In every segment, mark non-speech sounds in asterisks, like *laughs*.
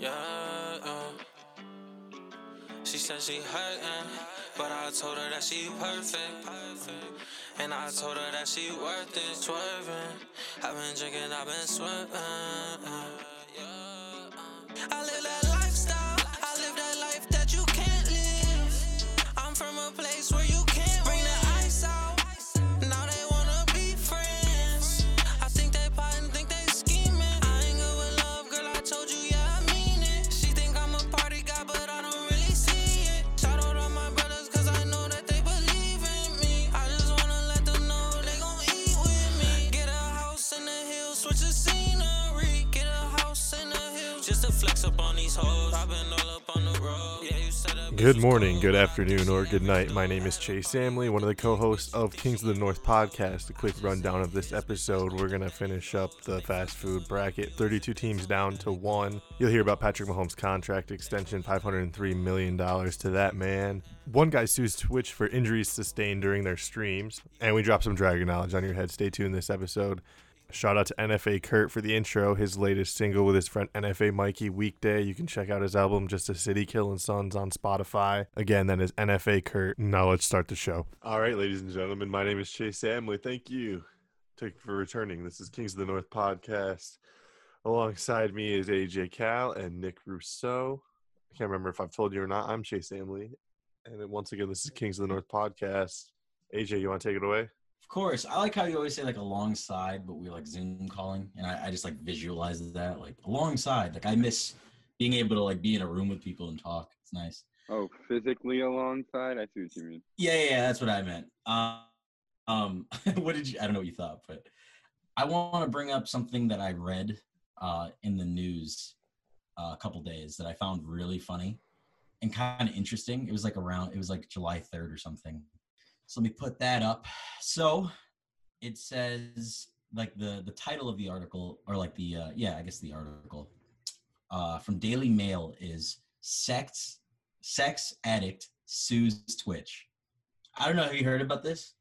Yeah, uh. She said she hurting, but I told her that she perfect. And I told her that she worth it, swerving. I've been drinking, I've been swerving. Good morning, good afternoon, or good night. My name is Chase Samley, one of the co hosts of Kings of the North podcast. A quick rundown of this episode. We're going to finish up the fast food bracket 32 teams down to one. You'll hear about Patrick Mahomes' contract extension, $503 million to that man. One guy sues Twitch for injuries sustained during their streams. And we drop some Dragon knowledge on your head. Stay tuned this episode. Shout out to NFA Kurt for the intro, his latest single with his friend NFA Mikey Weekday. You can check out his album Just a City Killing Sons on Spotify. Again, that is NFA Kurt. Now let's start the show. All right, ladies and gentlemen, my name is Chase Samley. Thank you to, for returning. This is Kings of the North podcast. Alongside me is AJ Cal and Nick Rousseau. I can't remember if I've told you or not. I'm Chase Samley. And once again, this is Kings of the North podcast. AJ, you want to take it away? Of course. I like how you always say like alongside, but we like Zoom calling. And I, I just like visualize that like alongside. Like I miss being able to like be in a room with people and talk. It's nice. Oh, physically alongside? I see what you mean. Yeah, yeah, yeah that's what I meant. Um, um *laughs* what did you I don't know what you thought, but I want to bring up something that I read uh in the news uh, a couple days that I found really funny and kind of interesting. It was like around it was like July 3rd or something. So let me put that up. So it says like the the title of the article or like the uh yeah, I guess the article uh from Daily Mail is sex sex addict sues Twitch. I don't know have you heard about this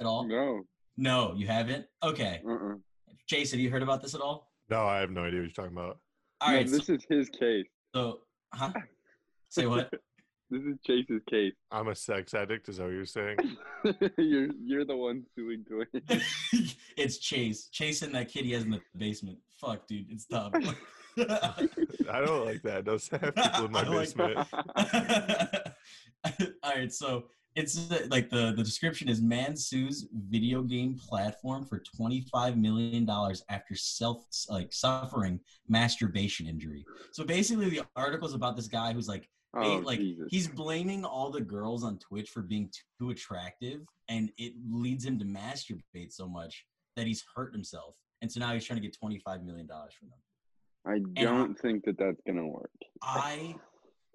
at all? No. No, you haven't? Okay. Uh-uh. Jason, have you heard about this at all? No, I have no idea what you're talking about. All no, right. this so, is his case. so huh? Say what? *laughs* This is Chase's case. I'm a sex addict. Is that what you're saying? *laughs* you're you're the one suing Twitch. *laughs* it's Chase. Chasing that kid he has in the basement. Fuck, dude, it's tough. *laughs* I don't like that. Don't have people in my I like basement. All right, so it's uh, like the the description is man sues video game platform for 25 million dollars after self like suffering masturbation injury. So basically the article is about this guy who's like oh, like Jesus. he's blaming all the girls on Twitch for being too attractive, and it leads him to masturbate so much that he's hurt himself, and so now he's trying to get twenty five million dollars from them. I don't think that that's gonna work. I,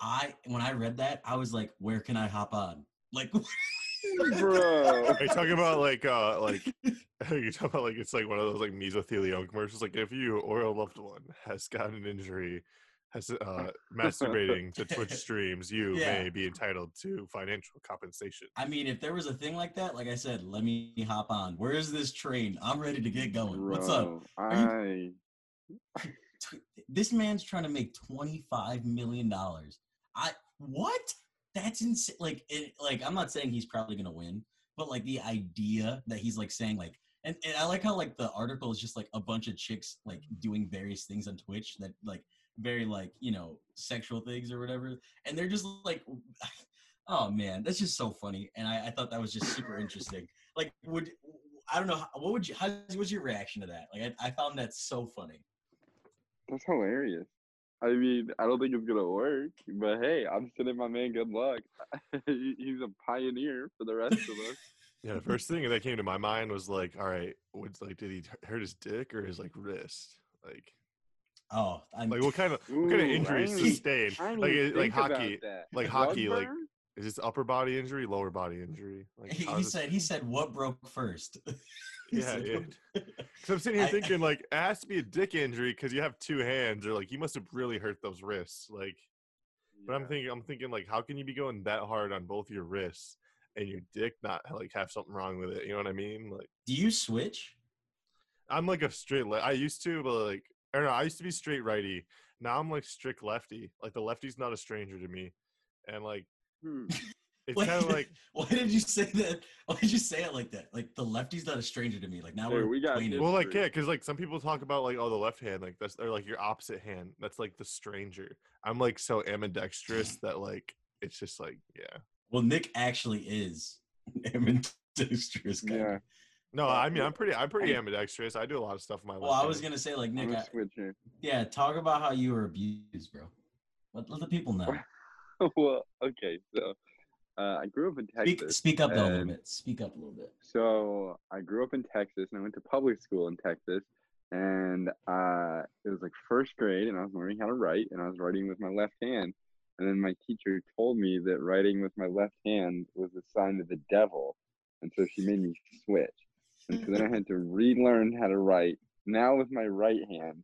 I when I read that, I was like, where can I hop on? Like, *laughs* Bro. Are you talking about like uh like *laughs* are you talking about like it's like one of those like mesothelioma commercials? Like if you or a loved one has gotten an injury, has uh *laughs* masturbating to Twitch streams, you Yeah. may be entitled to financial compensation. I mean, if there was a thing like that, like I said, let me hop on. Where is this train? I'm ready to get going. What's up? I *laughs* Tw- This man's trying to make twenty five million dollars. I what? That's insane. Like, it, like I'm not saying he's probably gonna win, but like the idea that he's like saying like, and, and I like how like the article is just like a bunch of chicks like doing various things on Twitch that like very like you know sexual things or whatever, and they're just like. *sighs* Oh man, that's just so funny, and I, I thought that was just super interesting. Like, would I don't know what would you? How was your reaction to that? Like, I, I found that so funny. that's hilarious. I mean, I don't think it's gonna work, but hey, I'm sending my man good luck. *laughs* He's a pioneer for the rest of us. *laughs* Yeah, the first thing that came to my mind was like, all right, what's like did he hurt his dick or his like wrist? Like Oh, I'm, like what kind of what kind of Ooh, I injuries didn't sustained? I didn't Like like hockey. like Rug hockey, like- burn? Is this upper body injury, lower body injury? Like he, how he said he said what broke first. *laughs* Yeah, said, yeah. "What-" *laughs* Cause I'm sitting here I- thinking like it has to be a dick injury because you have two hands, or like you must have really hurt those wrists. Like, but I'm thinking, I'm thinking like, how can you be going that hard on both your wrists and your dick not like have something wrong with it. You know what I mean? Like Do you switch? I'm like a straight. Le- I used to, but like or no, I used to be straight righty. Now I'm like strict lefty. Like the lefty's not a stranger to me, and like Hmm. *laughs* it's kind of like *laughs* why did you say that? *laughs* Why did you say it like that? Like the lefty's not a stranger to me. Like now Hey, we're we got acquainted. well, like yeah, because like some people talk about like oh the left hand like that's or like your opposite hand that's like the stranger. I'm like so ambidextrous that like it's just like yeah. Well, Nick actually is ambidextrous. Kind Yeah. No, I mean I'm pretty I'm pretty I- ambidextrous. I do a lot of stuff in my life. Well, I was gonna say like I'm Nick. a I, switcher. yeah, talk about how you were abused, bro. Let, let the people know. *laughs* well, okay, so uh, I grew up in Texas. speak up though a little bit. Speak up a little bit. So I grew up in Texas and I went to public school in Texas. And uh, it was like first grade, and I was learning how to write, and I was writing with my left hand. And then my teacher told me that writing with my left hand was a sign of the devil. And so she made me switch. And so then I had to relearn how to write now with my right hand,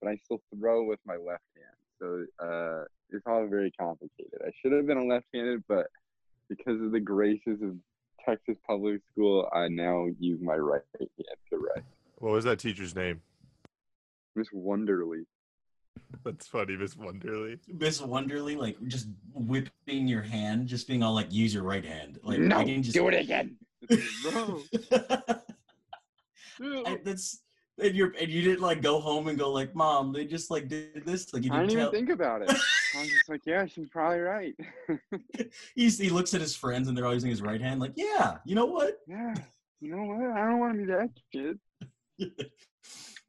but I still throw with my left hand. So uh, it's all very complicated. I should have been a left handed, but because of the graces of Texas public school, I now use my right hand to write. What was that teacher's name? Miss Wonderly. *laughs* That's funny, Miss Wonderly. Miss Wonderly, like just whipping your hand, just being all like, use your right hand. Like no, I can just do it again. *laughs* *laughs* I- that's and you're and you didn't like go home and go like, mom, they just like did this. Like you I didn't didn't even think about it. *laughs* I was just like, yeah, she's probably right. *laughs* He's, he looks at his friends and they're all using his right hand. Like, yeah, you know what? yeah, you know what? I don't want to be that kid. *laughs*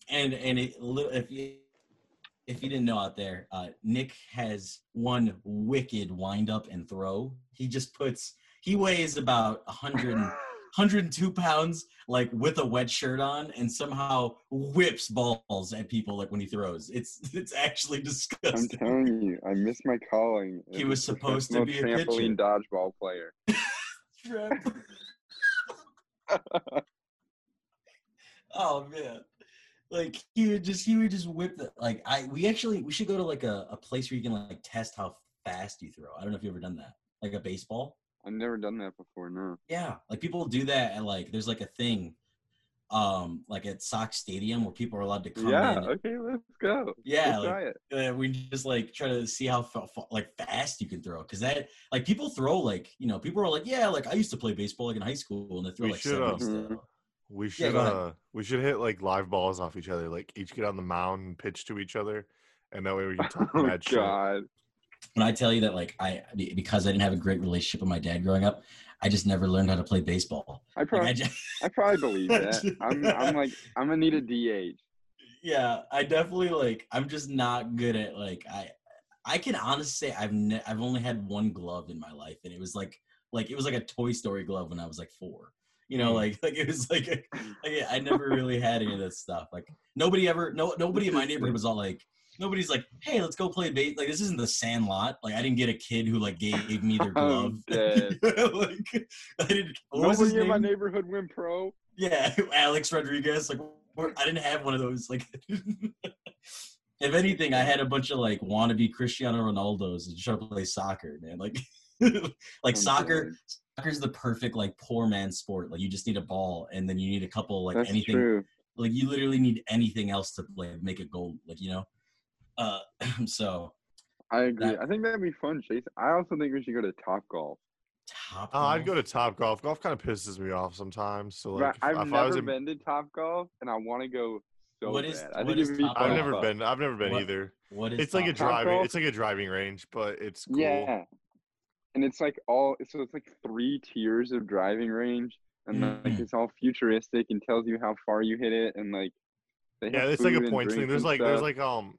and and it, if you if you didn't know out there, uh, Nick has one wicked wind up and throw. He just puts he weighs about 100, 102 pounds, like with a wet shirt on, and somehow whips balls at people like when he throws. It's *laughs* it's actually disgusting. I'm telling you, I miss my calling. He was supposed to be a trampoline dodgeball player. *laughs* *laughs* oh man like he would just he would just whip the like i we actually we should go to like a, a place where you can like test how fast you throw i don't know if you've ever done that like a baseball I've never done that before. No. yeah like people do that and like there's like a thing um like at sox stadium where people are allowed to come Yeah. in Okay, let's go. Yeah, Let's like- try it. uh, we just like try to see how fa- fa- like fast you can throw because that like people throw like you know people are like yeah like i used to play baseball like in high school and they throw We like should, uh, 70 still. We should go ahead. uh we should hit like live balls off each other, like each get on the mound and pitch to each other, and that way we can talk *laughs* Oh mad shit. When I tell you that, like, I because I didn't have a great relationship with my dad growing up, I just never learned how to play baseball. I Like, probably, I just, I probably believe *laughs* that. I'm, I'm like, I'm gonna need a DH. yeah, I definitely like. I'm just not good at like. I, I can honestly say I've ne- I've only had one glove in my life, and it was like like it was like a Toy Story glove when I was like four. You know, Mm. like *laughs* like it was like, a, *laughs* like I never really had any of this stuff. Like nobody ever, no nobody in my neighborhood was all like. Nobody's like, hey, let's go play base. Like this isn't the Sandlot. Like I didn't get a kid who like gave me their *laughs* oh, glove. *laughs* I'm dead. like I didn't. What was in my neighborhood went pro. Yeah, *laughs* Alex Rodriguez. Like I didn't have one of those. Like if anything, I had a bunch of like wannabe Cristiano Ronaldo's and try to play soccer, man. Like like I'm soccer. Soccer's the perfect like poor man sport. Like you just need a ball and then you need a couple like That's anything. true. Like you literally need anything else to like make a goal. Like you know. Uh, *laughs* so I agree. That- I think that'd be fun, Chase. I also think we should go to Top Golf. top. Oh, I'd go to Top Golf. Golf kind of pisses me off sometimes. So But like, if, I've if I never was in, been to Top Golf, and I want to go so What is- bad. I what think is it'd be Top I've fun. Golf? never been. I've never been What- either. What is It's like a top Top driving. Golf? It's like a driving range, but it's cool. Yeah. And it's like all so it's like three tiers of driving range, and like Mm. it's all futuristic and tells you how far you hit it, and like they Yeah, have it's like a and points thing. There's and like there's like um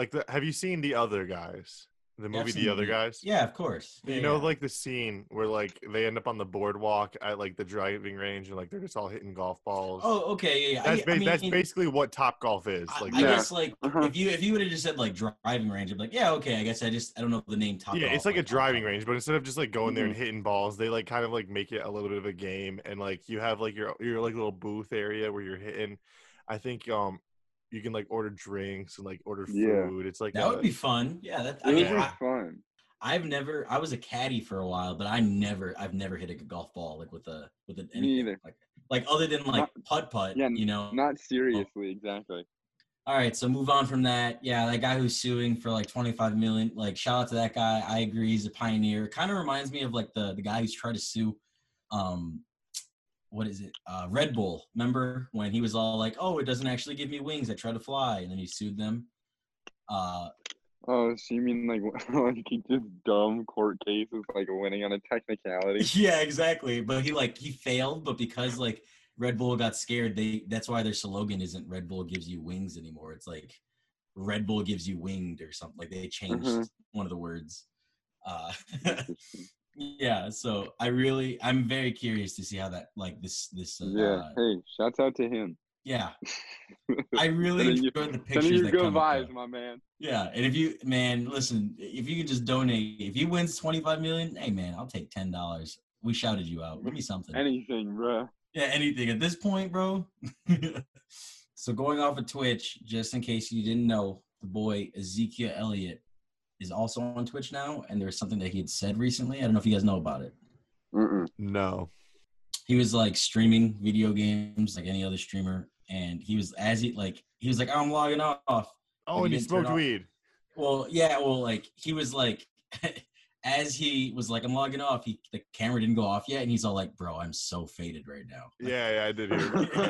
like the have you seen the other guys? The movie seen The Other Guys? Yeah, of course. You Yeah, know, yeah. like the scene where like they end up on the boardwalk at like the driving range and like they're just all hitting golf balls. Oh, okay, yeah, yeah. that's I, ba- I mean, that's basically what Top Golf is. Like I that. Guess like Uh-huh. if you if you would have just said like driving range, I'd be like, yeah, okay. I guess I just I don't know the name top. yeah, Golf, it's like a driving range, but instead of just like going there and Mm-hmm. hitting balls, they like kind of like make it a little bit of a game, and like you have like your your like little booth area where you're hitting. I think um you can like order drinks and like order Yeah. food. It's like That a- would be fun. Yeah, that I mean, would be I, fun. I've never. I was a caddy for a while, but I never. I've never hit a golf ball like with a with an. anything, either. Like, like other than like Not- putt putt. yeah, you know. Not seriously, exactly. All right, so move on from that. Yeah, that guy who's suing for like 25 million. Like, shout out to that guy. I agree, he's a pioneer. Kind of reminds me of like the the guy who's tried to sue, um, what is it? Uh, Red Bull. Remember when he was all like, "Oh, it doesn't actually give me wings. I try to fly," and then he sued them. Uh, Oh, so you mean like *laughs* like he just dumb court cases like winning on a technicality? *laughs* yeah, exactly. But he like he failed, but because like Red Bull got scared, they that's why their slogan isn't Red Bull gives you wings anymore. It's like Red Bull gives you winged or something. Like they changed Mhm. one of the words. Uh. *laughs* yeah, so I really I'm very curious to see how that like this this uh, yeah. Hey, shouts out to him. yeah. *laughs* I really you- enjoyed the pictures you that good come vibes, though. my man. Yeah, and if you man, listen, if you can just donate, if he wins 25 million, hey man, I'll take ten dollars. We shouted you out. Give me something. Anything, bruh. Yeah, anything at this point, bro. *laughs* so going off of Twitch, just in case you didn't know, the boy Ezekiel Elliott is also on Twitch now, and there's something that he had said recently. I don't know if you guys know about it. Mm-mm. No. He was like streaming video games like any other streamer, and he was as he like he was like, I'm logging off. Oh, you and he didn't smoked weed. Well, yeah, well, like he was like, *laughs* as he was like, I'm logging off. He the camera didn't go off yet, and he's all like, "Bro, I'm so faded right now." Yeah, yeah, I did hear. *laughs* *laughs*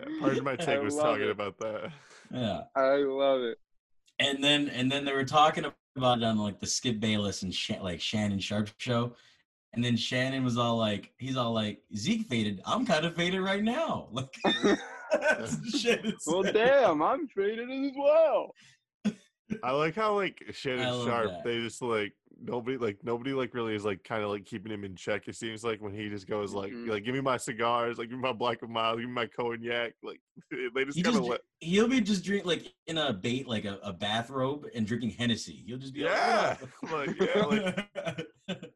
yeah, part of my I take was talking it. about that. yeah, I love it. And then and then they were talking about it on like the Skip Bayless and Sha- like Shannon Sharpe show, and then Shannon was all like, he's all like, Zeke faded. I'm kind of faded right now. *laughs* Like, *laughs* that's the shit well, said. damn, I'm faded as well. *laughs* I like how like I Shannon Sharpe, that. they just like nobody like nobody like really is like kind of like keeping him in check. It seems like when he just goes like Mhm. like give me my cigars, like give me my black and mild, give me my cognac, like *laughs* they just kind of let he'll be just drink like in a bait like a, a bathrobe and drinking Hennessy. He'll just be yeah, like, *laughs* like yeah, like *laughs*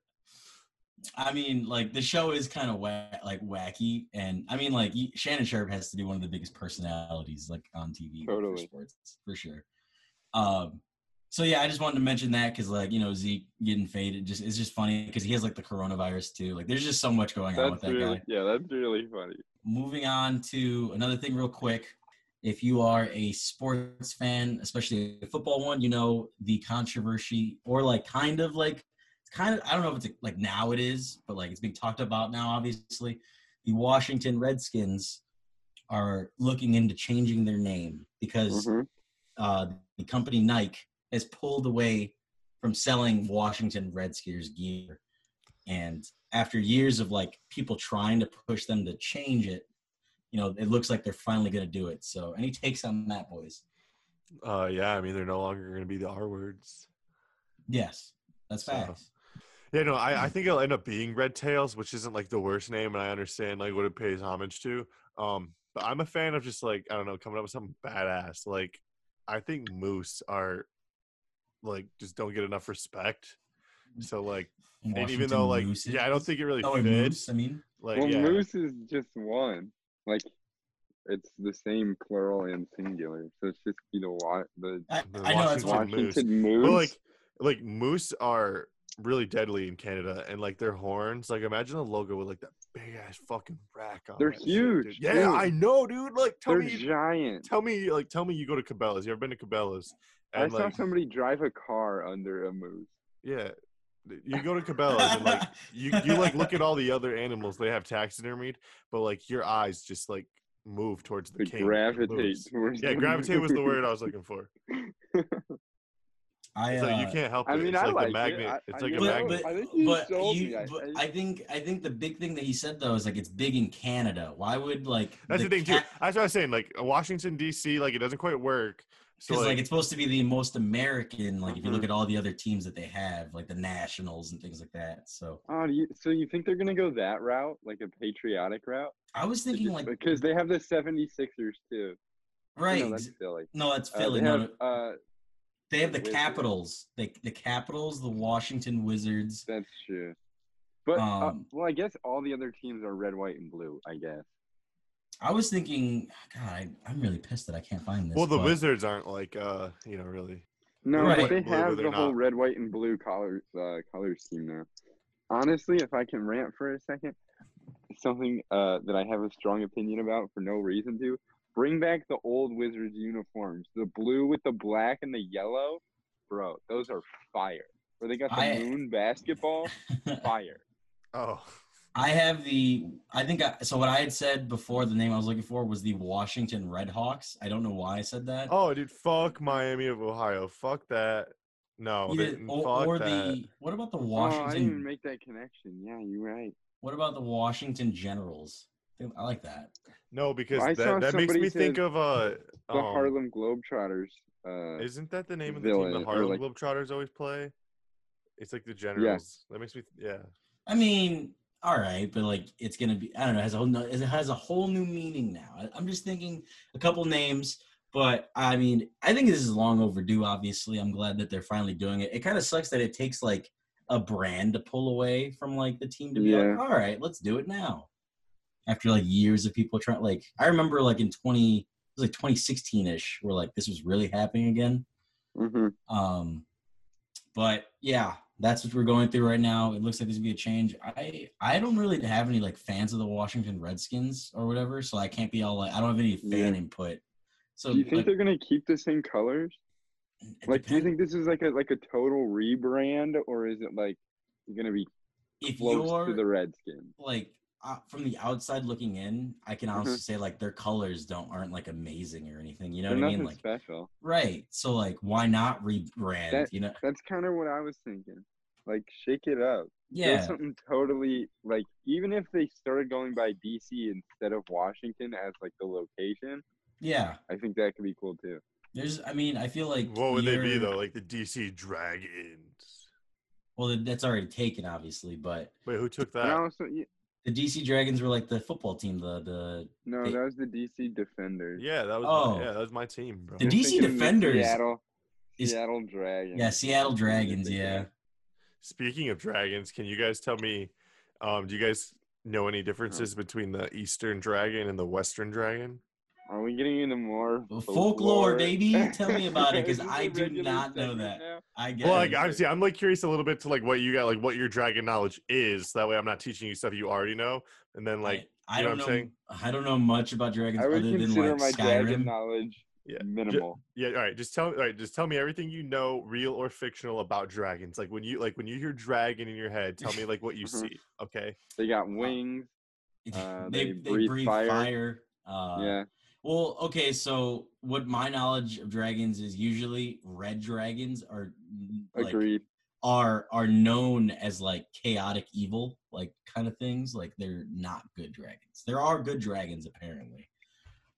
I mean, like the show is kind of wa- like wacky, and I mean, like Shannon Sharpe has to be one of the biggest personalities like on TV for sports for sure. Um, so yeah, I just wanted to mention that because like you know Zeke getting faded just it's just funny because he has like the coronavirus too. Like there's just so much going on with that really, guy yeah, that's really funny. moving on to another thing real quick if you are a sports fan especially a football one you know the controversy or like kind of like it's kind of i don't know if it's like now it is but like it's being talked about now obviously the washington redskins are looking into changing their name because Mhm. uh, the company nike has pulled away from selling washington redskins gear and after years of like people trying to push them to change it you know it looks like they're finally going to do it so any takes on that boys uh yeah. I mean they're no longer gonna be the R words. yes that's So- facts Yeah, no, I, I think it'll end up being Red Tails, which isn't like the worst name, and I understand like what it pays homage to. Um, but I'm a fan of just like I don't know, coming up with something badass. Like I think Moose are like just don't get enough respect. Mm. So like, and even though like Mooses? yeah, I don't think it really oh, fits. Moose, i mean Like well, yeah, moose is just one. Like, it's the same plural and singular, so it's just you the wa- the i, The I know that's Washington what Moose. Washington moose. but like like moose are really deadly in Canada, and like their horns. Like imagine a logo with like that big ass fucking rack on. They're that shit, huge, yeah, dude. I know, dude. Like tell They're me, giant. tell me, like tell me, you go to Cabela's. You ever been to Cabela's? I And saw like, somebody drive a car under a moose. yeah, you go to Cabela's and like you you like look at all the other animals they have taxidermied, but like your eyes just like move towards the To king. gravitate towards. Yeah, gravitate was the word I was looking for. *laughs* I, It's like you uh, can't help it. I mean, it's I like like the it. magnet. I- it's I like a but, magnet. but, I think you but you- I- but I- I think I think the big thing that he said though is like it's big in Canada. Why would like That's the, thing too. That's what I was saying. Like Washington D.C., like it doesn't quite work. So like, like, it's supposed to be the most American. Like if you look at all the other teams that they have, like the Nationals and things like that. So Oh, do you, so you think they're gonna go that route, like a patriotic route? I was thinking like because they have the 76ers too. right. No, that's Philly. no, that's Uh, Philly. they no, have, no, uh, they have the Wizards. Capitals. The the Capitals, the Washington Wizards. that's true. But uh, Um, well, I guess all the other teams are red, white, and blue. I guess. I was thinking, God, I, I'm really pissed that I can't find this. well, the but- Wizards aren't like, uh, you know, really. No, Right. but they Blue, have they're the whole not. red, white, and blue color uh, color scheme now. Honestly, if I can rant for a second, something uh, that I have a strong opinion about for no reason to bring back the old Wizards uniforms, the blue with the black and the yellow, bro. Those are fire. Where they got the I- moon basketball, *laughs* fire. Oh, I have the. I think I, so. What I had said before, the name I was looking for was the Washington Redhawks. I don't know why I said that. oh, dude, fuck Miami of Ohio. Fuck that. No, Either- they, or, fuck or that. the. What about the Oh, I didn't even Washington? make that connection. Yeah, you're right. what about the Washington Generals? I like that. No, because I saw that, that makes me think of uh, The um, Harlem Globetrotters. Uh, Isn't that the name of the team the Harlem like- Globetrotters always play? It's like the Generals. That makes me yeah. I mean, all right, but like it's gonna be. I don't know. It has a whole. no- It has a whole new meaning now. I'm just thinking a couple names, but I mean, I think this is long overdue. Obviously, I'm glad that they're finally doing it. It kind of sucks that it takes like a brand to pull away from like the team to be Yeah. like, all right, let's do it now. After like years of people trying, like I remember like in 20, it was like 2016 ish, where like this was really happening again. mhm. Um, but yeah, that's what we're going through right now. It looks like there's gonna be a change. I I don't really have any like fans of the Washington Redskins or whatever, so I can't be all like I don't have any fan Yeah. input. So Do you think like, they're gonna keep the same colors? Like, do you think this is like a like a total rebrand, or is it like gonna be if close to the Redskins? like uh, from the outside looking in, I can Mhm. honestly say like their colors don't aren't like amazing or anything. You know They're what I mean? Like special. right. So like why not rebrand? That- you know? That's kind of what I was thinking. Like, shake it up. Do Yeah. something totally like even if they started going by DC instead of Washington as like the location, Yeah. I think that could be cool too. There's I mean, I feel like What would they be though? Like the DC Dragons. Well, that's already taken, obviously, but Wait, who took And that? also, y- the DC Dragons were like the football team. The the no, They- that was the DC Defenders. Yeah, that was Oh. my, yeah, that was my team, bro. The You're DC thinking the Defenders Seattle, is- Seattle Dragons. yeah Seattle That's what you're Dragons. Yeah. Speaking of dragons, can you guys tell me? Um, do you guys know any differences between the Eastern Dragon and the Western Dragon? Are we getting into more Well, folklore, baby. Tell me about it, because *laughs* I do not know that. now? I guess. Well, like honestly, I'm like curious a little bit to like what you got, like what your dragon knowledge is. That way, I'm not teaching you stuff you already know. And then like, I, I know don't what know. I'm saying? I don't know much about dragons I would other than like my dragon Skyrim. knowledge yeah, ju- minimal. yeah. All right, just tell, all right, just tell me everything you know, real or fictional, about dragons. Like when you like when you hear dragon in your head, tell me like what you *laughs* Mhm. see. Okay. They got wings. they Uh, they they breathe breathe fire. fire. Uh, yeah. Well, okay, so what my knowledge of dragons is usually red dragons are like Agreed. are are known as like chaotic evil like kind of things like they're not good dragons there are good dragons apparently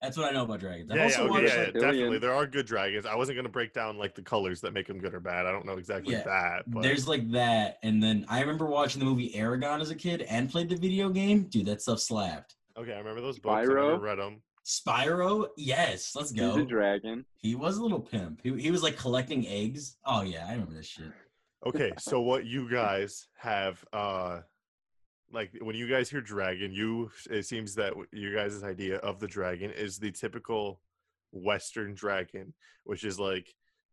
that's what i know about dragons I've Yeah, yeah, okay, watched, yeah, like- definitely. There are good dragons. I wasn't gonna break down like the colors that make them good or bad. I don't know exactly Yeah, that. But there's like that and then i remember watching the movie Eragon as a kid and played the video game dude that stuff slapped okay, I remember those books. I read them. Spyro? Yes let's He's go. a dragon. he was a little pimp. He, he was like collecting eggs. Oh yeah i remember this shit. Okay, so what you guys have, uh like when you guys hear dragon, you it seems that w- you guys' idea of the dragon is the typical Western dragon, which is like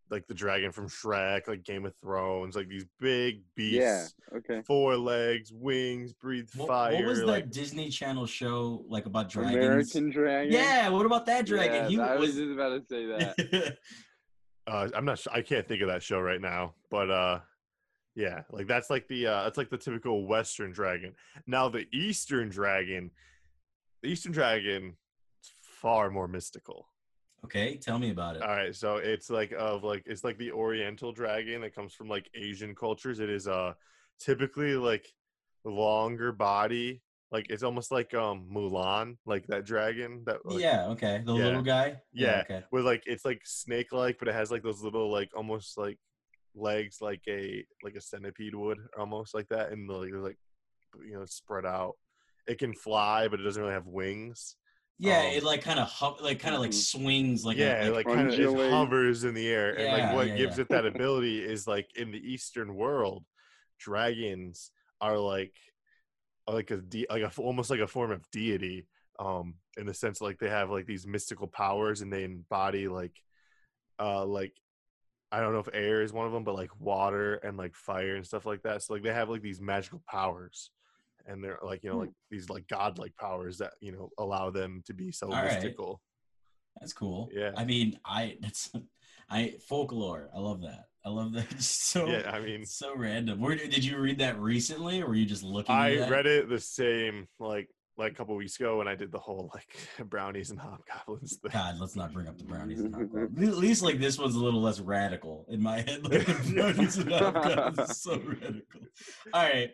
like the dragon from Shrek, like Game of Thrones, like these big Yeah. beasts, Okay. four legs, wings, breathe what, fire. what was that like disney channel show like about dragons American dragon. yeah what about that dragon Yeah, he I was was just about to say that. *laughs* uh i'm not sure i can't think of that show right now but uh yeah like that's like the uh that's like the typical western dragon now the eastern dragon the eastern dragon is far more mystical Okay, tell me about it. all right so it's like of like it's like the oriental dragon that comes from like asian cultures it is uh typically like longer body like it's almost like um mulan like that dragon that like, yeah, okay. The yeah. little guy? Yeah. okay. where like it's like snake like but it has like those little like almost like legs like a like a centipede would almost like that and the, like you know spread out it can fly but it doesn't really have wings Yeah, Um, it like kind of hu- like kind of like Mhm. swings like yeah a, it like, like kind of hovers in the air and Yeah, like what yeah, gives yeah. it that ability is like in the eastern world dragons are like are like a de- like a almost like a form of deity um in the sense like they have like these mystical powers and they embody like uh like I don't know if air is one of them, but like water and like fire and stuff like that. So like they have like these magical powers, and they're like you know Hmm. like these like godlike powers that you know allow them to be so All right. mystical. That's cool. Yeah. I mean, I that's I folklore. I love that. I love that. *laughs* It's so Yeah, I mean, so random. Where did you read that recently, or were you just looking? I read it the same like like a couple weeks ago when I did the whole like *laughs* brownies and hobgoblins thing. God, let's not bring up the brownies and hobgoblins. *laughs* At least like this one's a little less radical in my head. *laughs* Like the brownies and hobgoblins is so radical. All right.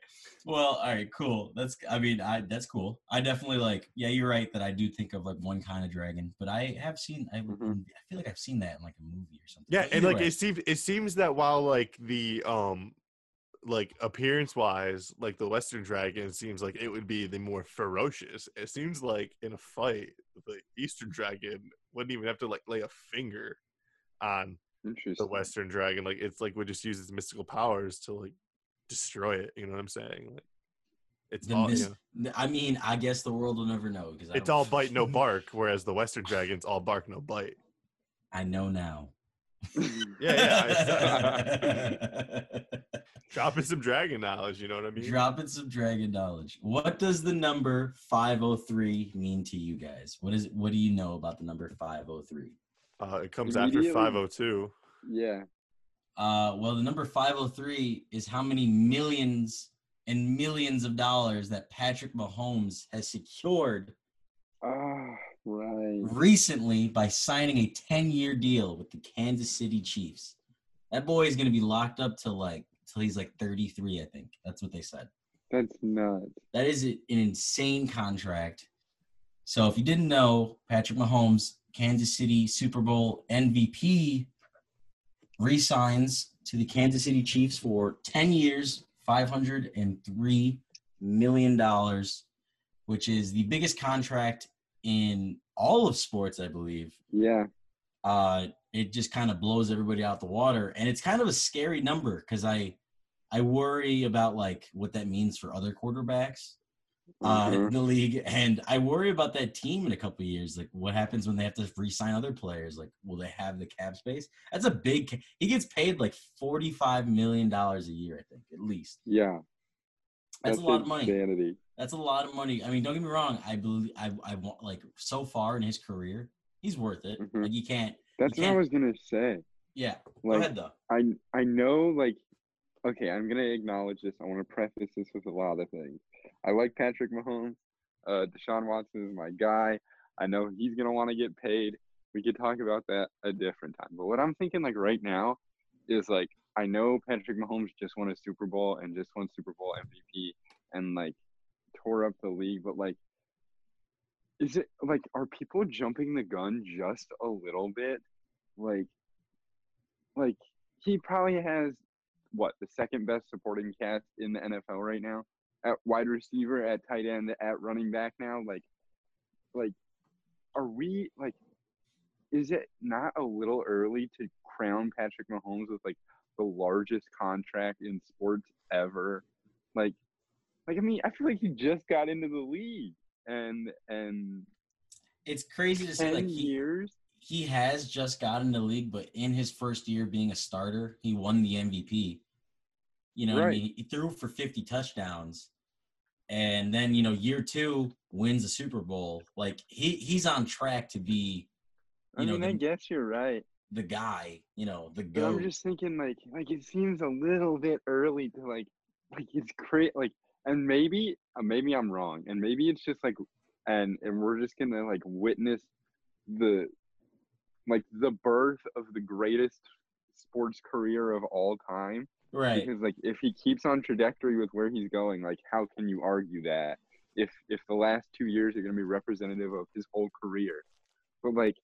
Well, all right, cool. That's I mean, I that's cool. I definitely like, yeah, you're right that I do think of like one kind of dragon, but I have seen I, Mhm. I feel like I've seen that in like a movie or something. Yeah, and like way. it seems it seems that while like the um like appearance wise, like the Western Dragon seems like it would be the more ferocious. It seems like in a fight, the Eastern Dragon wouldn't even have to like lay a finger on the Western Dragon. Like it's like would just use its mystical powers to like destroy it. You know what I'm saying? Like it's The all mis- you know, I mean, I guess the world will never know because it's all *laughs* bite no bark, whereas the Western Dragon's all bark no bite. I know now. Yeah, yeah. *laughs* *laughs* Dropping some dragon knowledge, you know what I mean? Dropping some dragon knowledge. What does the number 503 mean to you guys? What is what do you know about the number 503? Uh, it comes after 502. yeah. Uh well the number 503 is how many millions and millions of dollars that Patrick Mahomes has secured Ah, right. recently by signing a 10-year deal with the Kansas City Chiefs. That boy is going to be locked up till like till he's like 33, I think. That's what they said. That's nuts. That is an insane contract. So if you didn't know, Patrick Mahomes, Kansas City Super Bowl MVP, resigns to the Kansas City Chiefs for 10 years, $503 million, which is the biggest contract in all of sports, I believe. Yeah. Uh, it just kind of blows everybody out the water. And it's kind of a scary number because I I worry about like what that means for other quarterbacks uh, in Mhm. the league, and I worry about that team in a couple of years. Like, what happens when they have to re-sign other players? Like, will they have the cap space? That's a big. He gets paid like forty-five million dollars a year, I think, at least. Yeah. That's, a lot of money. That's a lot of money. I mean, don't get me wrong. I believe I I want like so far in his career, he's worth it. Mhm. Like, you can't. That's what I can't- was gonna say. Yeah. Go Like ahead though. I I know like okay, I'm gonna acknowledge this. I want to preface this with a lot of things. I like Patrick Mahomes. Uh, Deshaun Watson is my guy. I know he's gonna want to get paid. We could talk about that a different time. But what I'm thinking like right now is like I know Patrick Mahomes just won a Super Bowl and just won Super Bowl MVP and like tore up the league, but like is it like are people jumping the gun just a little bit? Like like he probably has what the second best supporting cast in the NFL right now at wide receiver, at tight end, at running back now. Like, like, are we like? Is it not a little early to crown Patrick Mahomes with like the largest contract in sports ever? Like, like I mean, I feel like he just got into the league and and It's crazy to say like he, years. he has just got in the league, but in his first year being a starter, he won the MVP. You know, what I mean, he threw for 50 touchdowns. And then, you know, year two wins a Super Bowl. Like he he's on track to be I you know, mean, I guess you're right. The guy, you know, the go. I'm just thinking like like it seems a little bit early to like like it's great like and maybe uh, maybe I'm wrong and maybe it's just like and and we're just gonna like witness the like the birth of the greatest sports career of all time right. because like if he keeps on trajectory with where he's going like how can you argue that if if the last two years are going to be representative of his whole career but like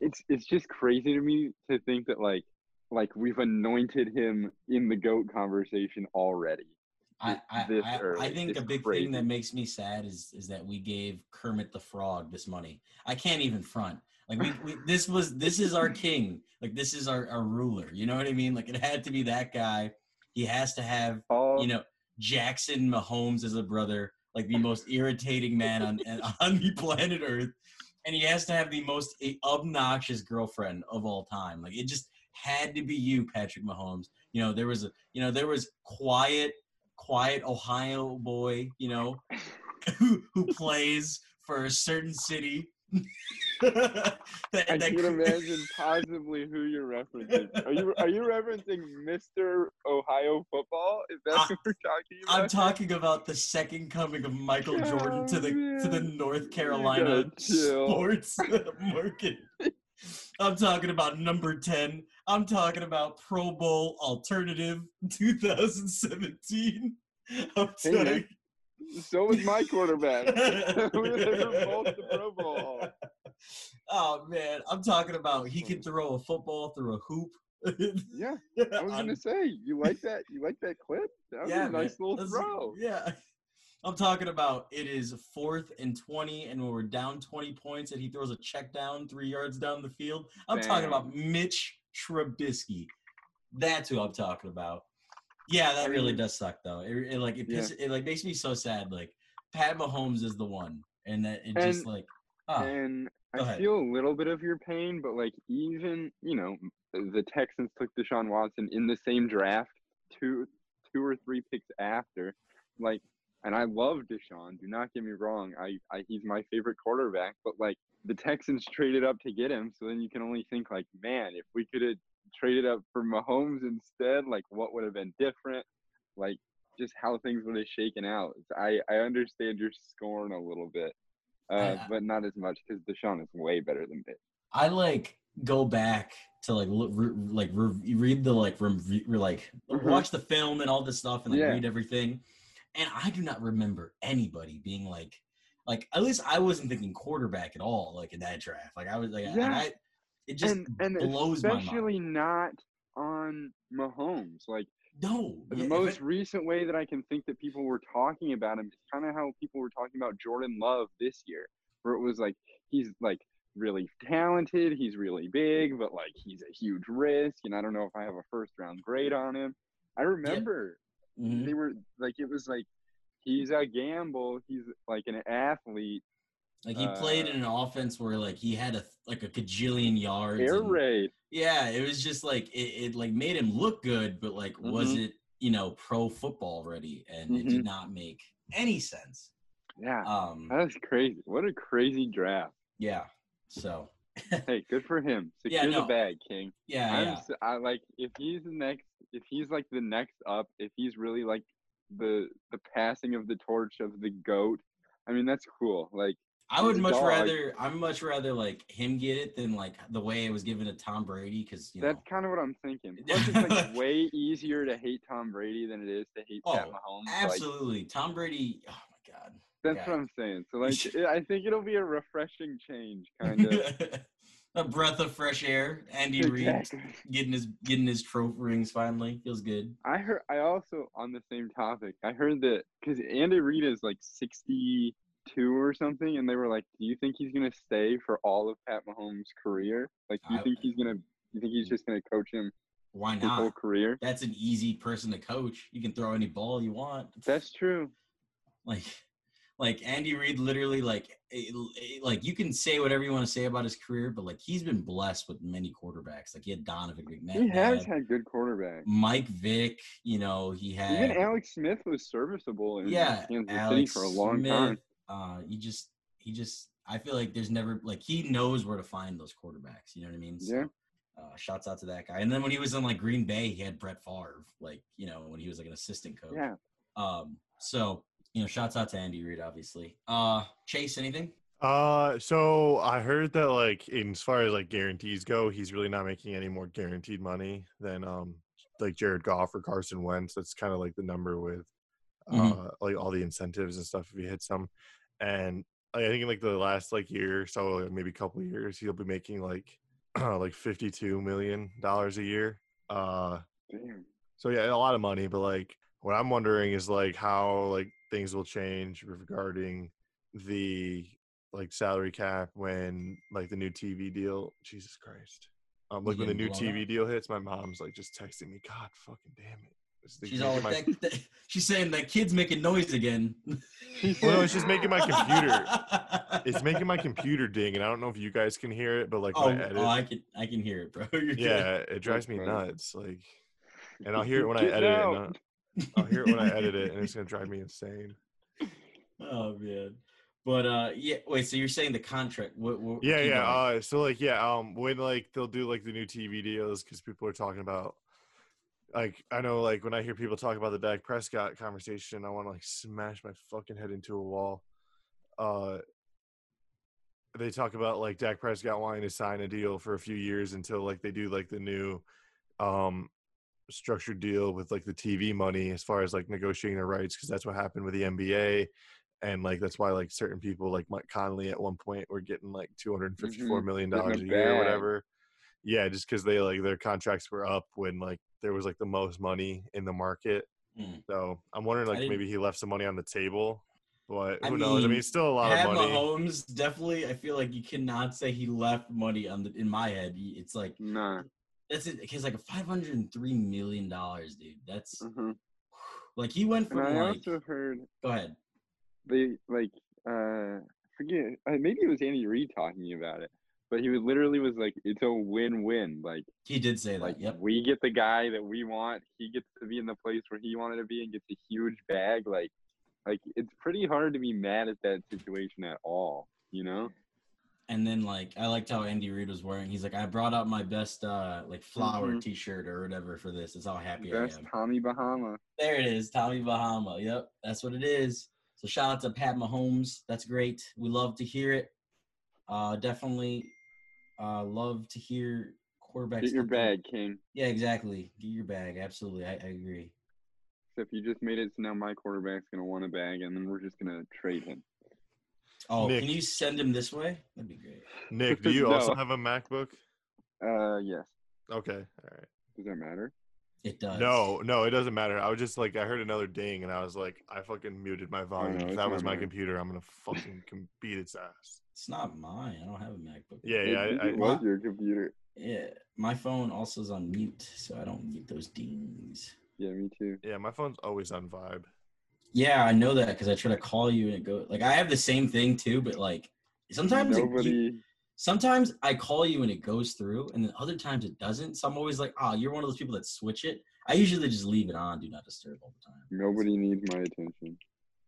it's it's just crazy to me to think that like like we've anointed him in the goat conversation already I, I, I, I think It's a big crazy. thing that makes me sad is is that we gave Kermit the Frog this money. I can't even front. Like we, we this was this is our king. Like this is our, our ruler. You know what I mean? Like it had to be that guy. He has to have all you know Jackson Mahomes as a brother, like the most irritating man on on the *laughs* planet Earth, and he has to have the most eh, obnoxious girlfriend of all time. Like it just had to be you, Patrick Mahomes. You know, there was a, you know, there was quiet, quiet Ohio boy, you know, *laughs* who who plays for a certain city. That, I that can imagine possibly who you're referencing. Are you are you referencing Mr. Ohio football? Is that I- what we're talking about? I'm talking about the second coming of Michael oh, Jordan to the to the Oh. North Carolina sports *laughs* market. I'm talking about number 10. I'm talking about Pro Bowl alternative 2017. I'm Hey, talking- So was my quarterback. we were both the Pro Bowl. Oh man, I'm talking about he can throw a football through a hoop. Yeah, *laughs* I was gonna say, you like that? You like that clip? That was yeah, a nice man. little That's- throw. Yeah. I'm talking about it is fourth and 20, and when we're down 20 points, and he throws a check down three yards down the field. I'm talking about Mitch Trubisky. That's who I'm talking about. Yeah, that I really mean- does suck though. It, it like it, Yeah. it like makes me so sad. Like Pat Mahomes is the one, and that it just like ah, And I feel a little bit of your pain, but like even you know, the Texans took Deshaun Watson in the same draft, two two or three picks after. Like, and I love Deshaun. Do not get me wrong. I, I he's my favorite quarterback, but like the Texans traded up to get him, so then you can only think like, man, if we could have traded up for Mahomes instead, like what would have been different? Like just how things would have shaken out. I I understand your scorn a little bit uh, I- but not as much because Deshaun is way better than Mitch. I like go back to like look, re, like re, read the like re, like Mhm. watch the film and all this stuff and like Yeah. read everything, and I do not remember anybody being like like at least I wasn't thinking quarterback at all like in that draft. Like I was like Yeah. I it just and and blows my mind. especially not on Mahomes. Like No, the yeah, most it- recent way that I can think that people were talking about him is kind of how people were talking about Jordan Love this year, where it was like he's like really talented, he's really big, but like he's a huge risk, and I don't know if I have a first round grade on him. I remember Mhm. they were like it was like he's a gamble, he's like an athlete, like he played uh, in an offense where like he had a like a gajillion yards. air and- raid. Yeah, it was just like it, it like made him look good, but like was Mhm. it you know pro football ready? And it Mhm. did not make any sense. Yeah, Um, that's crazy. What a crazy draft. yeah. So *laughs* Hey, good for him. Yeah, Secure no. the bag, King. yeah, I'm, yeah. I like if he's the next, if he's like the next up, if he's really like the the passing of the torch of the goat. I mean, that's cool. Like, I would much dog. rather I'm much rather like him get it than like the way it was given to Tom Brady because you know that's kind of what I'm thinking. *laughs* Plus, it's like way easier to hate Tom Brady than it is to hate Pat Oh, Mahomes. Like, absolutely Tom Brady. Oh my god. that's yeah. what I'm saying. So, like, it- *laughs* I think it'll be a refreshing change, kind of. *laughs* a breath of fresh air. Andy Reid getting his getting his trophy rings finally feels good. I heard. I also on the same topic. I heard that because Andy Reid is like sixty-two or something, and they were like, "Do you think he's gonna stay for all of Pat Mahomes' career? Like, do you I- think he's gonna? You think he's mm. just gonna coach him Why his whole career?" That's an easy person to coach. You can throw any ball you want. That's true. like like Andy Reid literally like eh, it- it- eh, like you can say whatever you want to say about his career, but like he's been blessed with many quarterbacks. Like he had Donovan McNabb, He has had good quarterbacks. Mike Vick. You know he had Even Alex Smith was serviceable in yeah Kansas City for a long Smith, time. Uh, he just he just I feel like there's never like he knows where to find those quarterbacks. You know what I mean? Yeah. Uh, shouts out to that guy. And then when he was in like Green Bay, he had Brett Favre. Like you know when he was like an assistant coach. Yeah. Um. So you know, shouts out to Andy Reid, obviously. Uh, Chase, anything? Uh, so I heard that like in as far as like guarantees go, he's really not making any more guaranteed money than um like Jared Goff or Carson Wentz. That's kind of like the number with uh Mhm. like all the incentives and stuff if he hits them. And I think in like the last like year, so like, maybe a couple years, he'll be making like *clears throat* like fifty two million dollars a year. Uh, Damn. so yeah, a lot of money, but like what I'm wondering is like how like things will change regarding the like salary cap when like the new TV deal. Jesus Christ. Um, like when the new TV deal hits, my mom's like just texting me, God fucking damn it. This thing's She's all like, my- that, that- she's saying that kid's making noise again. *laughs* Well, no, it's just making my computer. *laughs* it's making my computer ding, and I don't know if you guys can hear it, but like Oh, when I edit, oh, I can I can hear it, bro. *laughs* You're good. yeah, it drives me nuts. Like, and I'll hear it when I edit it. out. And I'll, I'll hear it when I edit it, and it's gonna drive me insane. Oh man. But uh yeah, wait, so you're saying the contract what, what Yeah, yeah. going. Uh, so like, yeah, um, when like they'll do like the new TV deals because people are talking about, like, I know like when I hear people talk about the Dak Prescott conversation, I want to like smash my fucking head into a wall. Uh, they talk about like Dak Prescott wanting to sign a deal for a few years until like they do like the new, um, structured deal with like the TV money as far as like negotiating their rights because that's what happened with the NBA and like that's why like certain people like Mike Conley at one point were getting like two hundred and fifty four Mhm. million dollars a year or whatever. Yeah, just because they like their contracts were up when like there was like the most money in the market. Mm. So I'm wondering like maybe he left some money on the table, but I who knows? I mean, mean, it's still a lot Pat of money. Mahomes definitely I feel like you cannot say he left money on the in my head. It's like Nah. that's it. He's like a five hundred and three million dollars, dude. That's uh like he went And from I like also heard go ahead. they like uh forget uh, maybe it was Andy Reid talking about it, but he was literally was like it's a win-win. Like He did say that. like Yep. we get the guy that we want, he gets to be in the place where he wanted to be and gets a huge bag. Like like it's pretty hard to be mad at that situation at all. You know? And then like I liked how Andy Reid was wearing. He's like, I brought out my best uh like flower Mhm. T-shirt or whatever for this. It's how happy Best I am. Tommy Bahama. There it is, Tommy Bahama. Yep, that's what it is. So shout out to Pat Mahomes. That's great. We love to hear it. Uh, definitely uh, love to hear quarterbacks. Get your bag, King. Yeah, exactly. Get your bag. Absolutely, I, I agree. Except you just made it so now my quarterback's gonna want a bag and then we're just gonna trade him. Oh, Nick. can you send him this way? That'd be great. Nick, do *laughs* you also have a MacBook? Uh yes. Okay, all right. Does that matter? It does. No, no, it doesn't matter. I was just like, I heard another ding, and I was like, I fucking muted my volume. no, if that was my mine. computer, I'm gonna fucking beat its ass. It's not mine. I don't have a MacBook. Yeah, yeah. it, I, I, was your computer. Yeah, my phone also is on mute, so I don't get those dings. Yeah, me too. yeah, my phone's always on vibe. Yeah, I know that because I try to call you and it go like I have the same thing too, but like sometimes it- you- Nobody sometimes I call you and it goes through, and then other times it doesn't. So I'm always like, oh, you're one of those people that switch it. I usually just leave it on, do not disturb all the time. nobody needs my attention.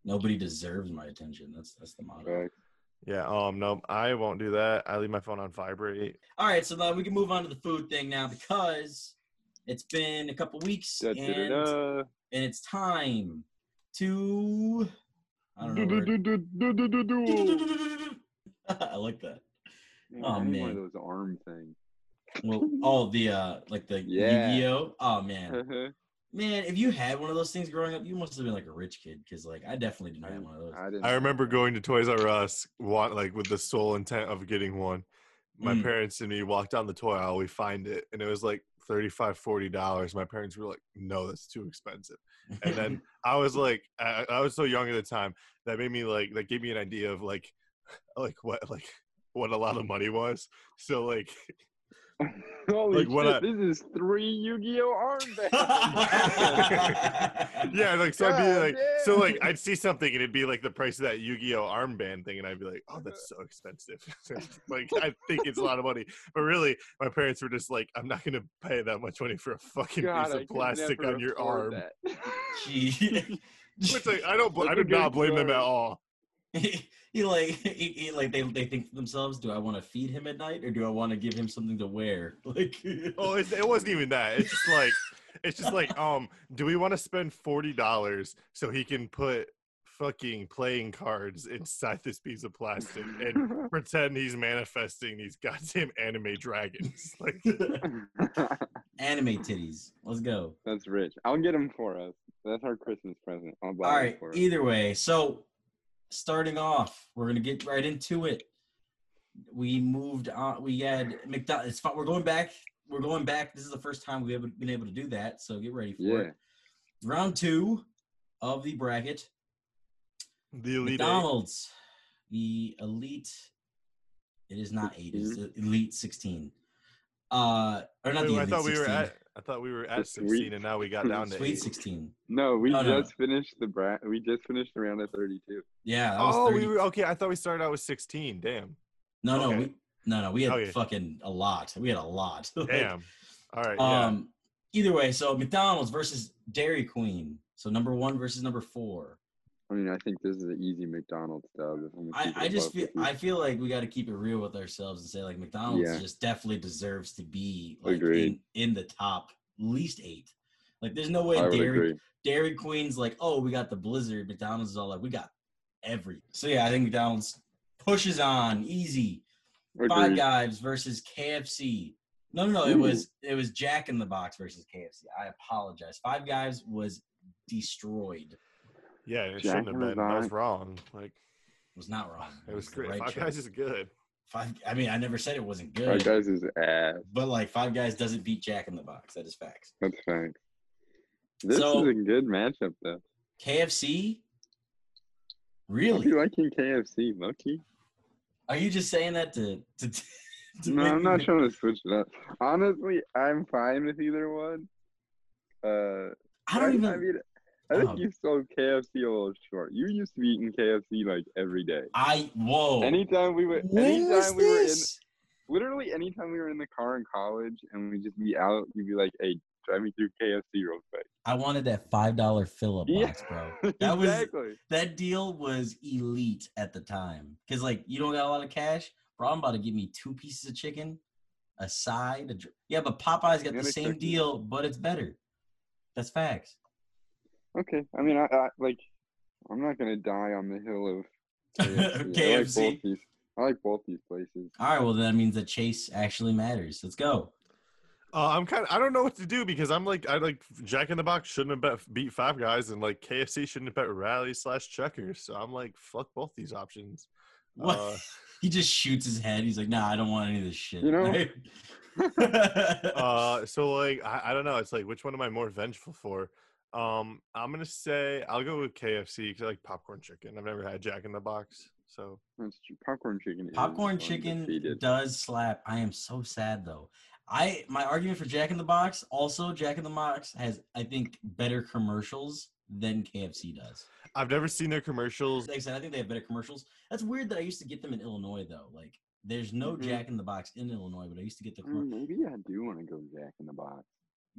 Nobody deserves my attention. That's that's the motto. Facts. Yeah, um, no, I won't do that. I leave my phone on vibrate. All right, so now we can move on to the food thing now because it's been a couple weeks and, and it's time to I don't know. *laughs* I like that. Man, Oh, I need one man. of those arm things. Well, all the uh like the Yeah. Yu-Gi-Oh. Oh man, *laughs* man, if you had one of those things growing up, you must have been like a rich kid because like I definitely didn't have one of those. I didn't. I remember going to Toys R Us, want like with the sole intent of getting one. My Mm. parents and me walked down the toy aisle. We find it, and it was like 35 dollars. My parents were like, "No, that's too expensive." And then *laughs* I was like, I, I was so young at the time that made me like that gave me an idea of like, *laughs* like what like what a lot of money was. So like, *laughs* *laughs* Holy like, when shit! I- This is three Yu-Gi-Oh armbands. *laughs* yeah, like so I'd be God like, so like. I'd see something and it'd be like the price of that Yu-Gi-Oh armband thing, and I'd be like, oh, that's so expensive. *laughs* like I think it's a lot of money, but really, my parents were just like, I'm not gonna pay that much money for a fucking God, piece of could plastic on your arm. that. Gee. Which like I don't, bl- I That's a do not good blame them at all. He, he like *laughs* he, he like they, they think to themselves, do I want to feed him at night or do I want to give him something to wear? *laughs* Like Oh, it's, it wasn't even that. It's just like, it's just like, *laughs* um, do we want to spend forty dollars so he can put fucking playing cards inside this piece of plastic and pretend he's manifesting these goddamn anime dragons? Like, anime titties. Let's go. That's rich. I'll get them for us. That's our Christmas present. I'll buy All 'em right. for us. Either way, so starting off, we're gonna get right into it. We moved on. We had McDonald's. It's fun. We're going back. We're going back. This is the first time we've ever been able to do that. So get ready for Yeah. it. Round two of the bracket. the elite. Eight. McDonald's, the elite. It is not eight. It's the elite sixteen. Uh, or not Wait, the I elite thought we were 16. at. I thought we were at sweet- 16 and now we got *laughs* down to Sweet eight. 16. No, we No, no, just finished the bra- We just finished the round of 32. Yeah, that was Oh, 30. we were okay. I thought we started out with 16. Damn. no, no, we, no, no. We had Okay. fucking a lot. We had a lot. *laughs* Like, Damn. All right. Yeah. Um, either way, so McDonald's versus Dairy Queen. So number one versus number four. I mean, I think this is an easy McDonald's dub. I, I just feel I feel like we got to keep it real with ourselves and say like McDonald's Yeah. just definitely deserves to be like in, in the top least eight. Like there's no way I Dairy. Dairy Queen's like oh we got the Blizzard. McDonald's is all like we got every. So yeah, I think McDonald's pushes on easy. Five Guys versus KFC. No, no, no. It was it was Jack in the Box versus KFC. I apologize. Five Guys was destroyed. Yeah, it Jack shouldn't have in the been. That was wrong. Like it Was not wrong. it was the great. right Five choice. Guys is good. Five. I mean, I never said it wasn't good. Five guys is ass. But like Five Guys doesn't beat Jack in the Box. That is facts. That's facts. This So- is a good matchup, though. KFC. I'll Really? liking KFC, Lucky. Are you just saying that to to? to *laughs* No, I'm not trying to switch it up. Honestly, I'm fine with either one. Uh, I don't even. I mean, I think Oh. you sold KFC a little short. You used to be eating KFC like every day. I whoa. Anytime we were, when was anytime we were in, literally anytime we were in the car in college and we just be out, you'd be like, "Hey, drive me through KFC real quick." I wanted that five dollar fill up Yeah. box, bro. *laughs* That was exactly. that deal was elite at the time. Cause like you don't got a lot of cash, bro. I'm about to give me two pieces of chicken, a side. A dr- yeah, but Popeyes got the same deal, but it's better. That's facts. Okay, I mean, I, I like. I'm not gonna die on the hill of *laughs* KFC. I like both these. I like both these places. All right, well then that means that Chase actually matters. Let's go. Uh, I'm kind of. I don't know what to do because I'm like. I like Jack in the Box shouldn't have bet, beat Five Guys and like KFC shouldn't have bet Rally slash Checkers. So I'm like, fuck both these options. What? Uh, *laughs* he just shoots his head. He's like, nah, I don't want any of this shit. You know- *laughs* uh, so like I, I don't know. It's like which one am I more vengeful for? Um, I'm gonna say I'll go with KFC because I like popcorn chicken. I've never had Jack in the Box, so That's true. Popcorn chicken. is Popcorn chicken undefeated. does slap. I am so sad though. I my argument for Jack in the Box also Jack in the Box has I think better commercials than KFC does. I've never seen their commercials. Like I said, I think they have better commercials. That's weird that I used to get them in Illinois though. Like there's no Mhm. Jack in the Box in Illinois, but I used to get the Mm, commer- maybe I do want to go Jack in the Box.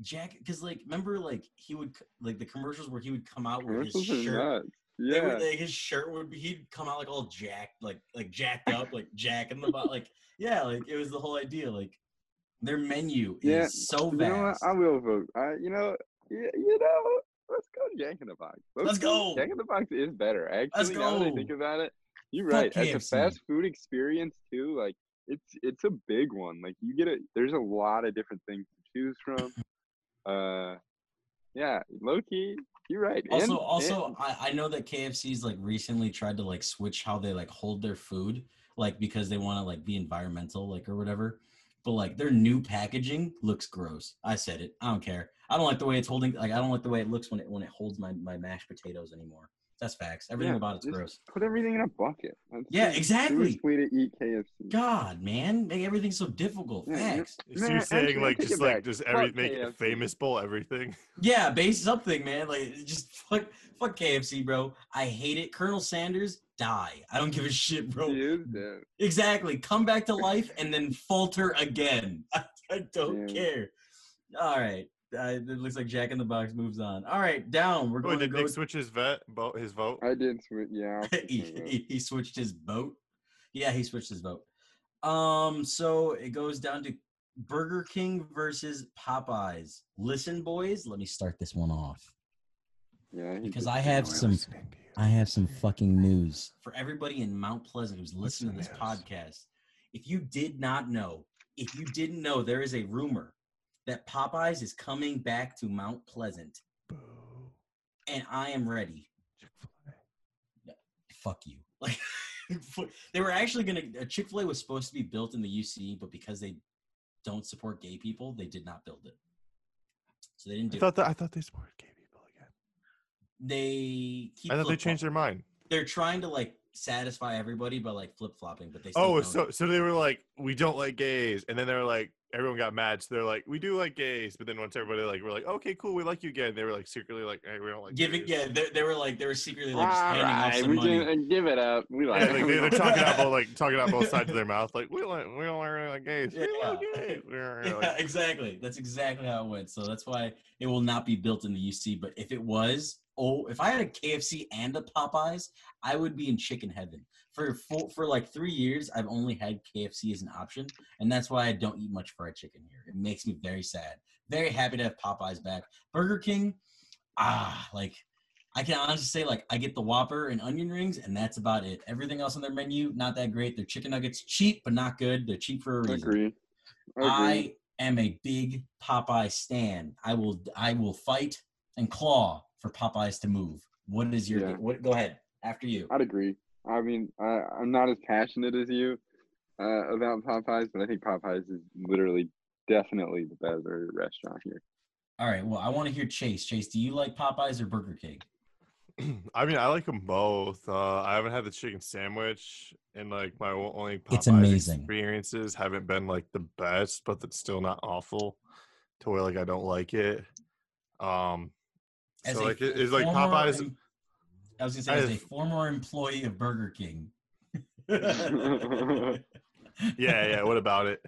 Jack because like remember like he would like the commercials where he would come out with his shirt. They Yeah. would, like his shirt would be he'd come out like all jacked, like like jacked up, like Jack in the Box. Like yeah, like it was the whole idea. Like their menu is Yeah, so You know what? vast. I will vote. I, you know, you, you know, let's go Jack in the Box. Let's Low-key, go. Jack in the Box is better. Actually, Let's now that I go. think about it, you're right. As a fast food experience too, like it's it's a big one. Like you get a there's a lot of different things to choose from. Uh, yeah, low key, you're right. Also, And- also, and- I, I know that KFC's like recently tried to like switch how they like hold their food, like because they want to like be environmental, like or whatever. But like their new packaging looks gross. I said it. I don't care. I don't like the way it's holding. Like I don't like the way it looks when it when it holds my my mashed potatoes anymore. That's facts. Everything Yeah, about it's just gross. put everything in a bucket. That's Yeah, the exactly. truest way to eat KFC. God, man, make everything so difficult. Yeah, yeah. Facts. So you're saying like just like back. just Fuck every make KFC. famous bowl everything. *laughs* Yeah, base something, man. Like just fuck, fuck KFC, bro. I hate it. Colonel Sanders, die. I don't give a shit, bro. He is dead. Exactly. Come back to life and then falter again. I, *laughs* I don't Yeah. care. All right. Uh, it looks like Jack in the Box moves on. All right, down. We're Oh, going to did go. Nick switch his vet vote his vote? I did switch. Yeah. *laughs* He, he, he switched his vote. Yeah, he switched his vote. Um, so it goes down to Burger King versus Popeyes. Listen, boys, let me start this one off. Yeah, Because I have some I have some fucking news for everybody in Mount Pleasant who's listening to this podcast. If you did not know, if you didn't know, there is a rumor that Popeyes is coming back to Mount Pleasant, Boo. and I am ready. Chick-fil-A. Fuck you. *laughs* Like they were actually gonna. uh, Chick Fil A was supposed to be built in the UC, but because they don't support gay people, they did not build it. So they didn't I do. thought it. that I thought they supported gay people again. They keep. I thought they changed their mind. they're trying to like satisfy everybody by like flip flopping, but they Oh, so so they were like, we don't like gays, and then they were like, everyone got mad. So they're like, we do like gays, but then once everybody like, we're like, okay, cool, we like you again. They were like secretly like, hey, we don't like giving gays. yeah, they, they were like they were secretly like just All handing off some we money. can uh, give it up. We like. Yeah, like they, they're talking *laughs* out both like talking out both sides of their mouth, like we like we don't really like gays. We Yeah. *laughs* like gays. We're Yeah, like, exactly. That's exactly how it went. So that's why it will not be built in the UC. But if it was, oh, if I had a KFC and a Popeyes, I would be in chicken heaven. For for, for like three years, I've only had KFC as an option, and that's why I don't eat much fried chicken here. It makes me very sad. Very happy to have Popeyes back. Burger King, ah, like I can honestly say, like I get the Whopper and onion rings, and that's about it. Everything else on their menu, not that great. Their chicken nuggets, cheap but not good. They're cheap for a reason. agree. I agree. I am a big Popeye stan. I will I will fight and claw for Popeyes to move. What is your Yeah. what go ahead. After you. I'd agree. I mean, I, I'm not as passionate as you uh, about Popeyes, but I think Popeyes is literally definitely the better restaurant here. All right. Well, I want to hear Chase. Chase, do you like Popeyes or Burger King? *clears throat* I mean, I like them both. Uh, I haven't had the chicken sandwich, and like my only Popeyes It's amazing. experiences haven't been like the best, but it's still not awful to where like I don't like it. Um, As so a like it's like Popeyes. em- I was gonna say I as a former employee of Burger King. *laughs* *laughs* Yeah, yeah. What about it?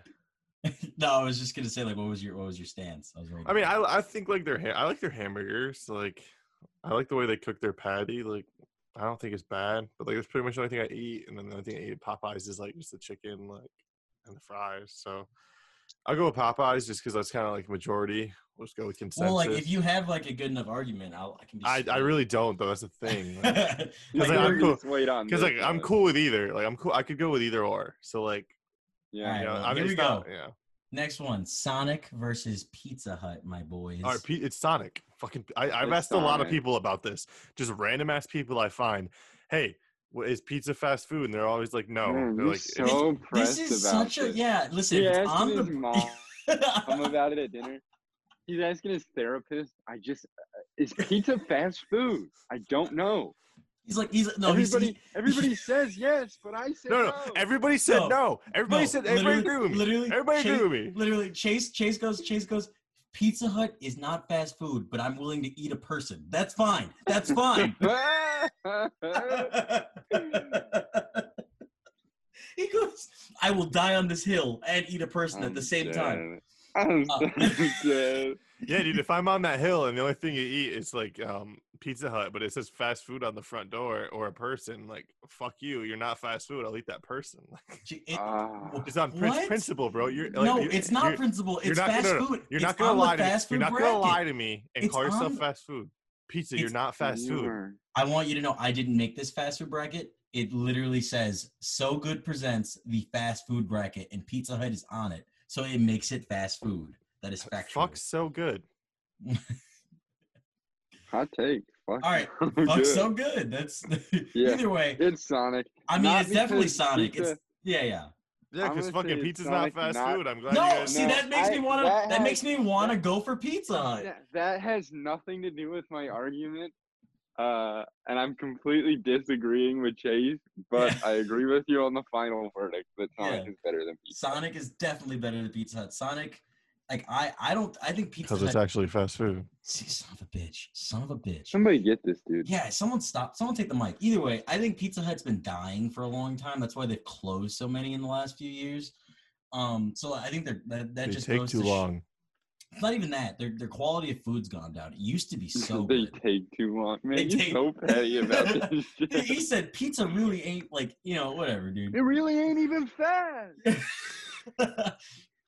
no, I was just gonna say like what was your what was your stance? I was waiting I mean, I. I think like their ha- I like their hamburgers. Like, I like the way they cook their patty. Like, I don't think it's bad, but like it's pretty much the only thing I eat. And then the only thing I eat at Popeyes is like just the chicken, like, and the fries. So I'll go with Popeyes just because that's kind of like majority. Let's go with consensus. well, like if you have like a good enough argument, I'll I can be I, I really don't though. That's the thing. Because Like, *laughs* like, I'm cool- just wait like, I'm cool with either. Like I'm cool. I could go with either or. So like Yeah. Alright, you know, well, I mean, here we it's not- go. Yeah. Next one, Sonic versus Pizza Hut, my boys. All right, it's Sonic. Fucking, I, I've It's asked a lot of people about this. Just random ass people I find. Hey, wh- is pizza fast food? And they're always like, no. Man, they're you're like, so this is about such a yeah. Listen, He if asked it's on his the mom *laughs* Tell him about it at dinner. He's asking his therapist. I just uh, is pizza fast food? I don't know. he's like he's no he's, everybody, he, everybody says yes, but I said no, no. no. Everybody said No. no. Everybody no, said. Everybody literally- agree with me. Literally, Everybody Chase, agree with me. Literally, Chase Chase goes Chase goes. Pizza Hut is not fast food, but I'm willing to eat a person. That's fine. That's fine. *laughs* *laughs* he goes, I will die on this hill and eat a person at the I'm same time. I'm Uh, dead. *laughs* Yeah, dude. If I'm on that hill and the only thing you eat is like um, Pizza Hut, but it says fast food on the front door or a person, like fuck you. You're not fast food. I'll eat that person. *laughs* Like, it- Ah. it's on prin- principle, bro. You're like, no, you're- it's not you're- principle. you're It's not fast gonna- no, food. You're It's not gonna lie to me. You're food not gonna lie to me and It's call yourself on- fast food. Pizza, you're not fast food. I want you to know I didn't make this fast food bracket. It literally says "So Good presents the fast food bracket," and Pizza Hut is on it, so it makes it fast food. That is factual. Fuck so good. *laughs* Hot take. Fuck. All right, *laughs* so Fuck good. so good. That's *laughs* Yeah. either way. It's Sonic. I mean, Not it's definitely Sonic. pizza- It's yeah, yeah. Yeah, because fucking pizza's Sonic, not fast not- food. I'm glad No, you guys. see No, that makes I- me want to. that That, makes me want to go for Pizza Hut. That, that has nothing to do with my argument. Uh, and I'm completely disagreeing with Chase, but Yeah. I agree with you on the final verdict that Sonic Yeah. is better than Pizza. Sonic is definitely better than Pizza Hut. Sonic, like I, I don't. I think Pizza Because it's Hut. actually fast food. See, son of a bitch. Son of a bitch. Somebody get this dude. Yeah, someone stop. Someone take the mic. Either way, I think Pizza Hut's been dying for a long time. That's why they've closed so many in the last few years. Um, so I think they're, that that They just take goes too to sh- long. it's not even that. Their their quality of food's gone down. It used to be so *laughs* they good. take too long. Man, They you're take- so petty about *laughs* this *laughs* shit. he said pizza really ain't like you know whatever, dude. It really ain't even fast.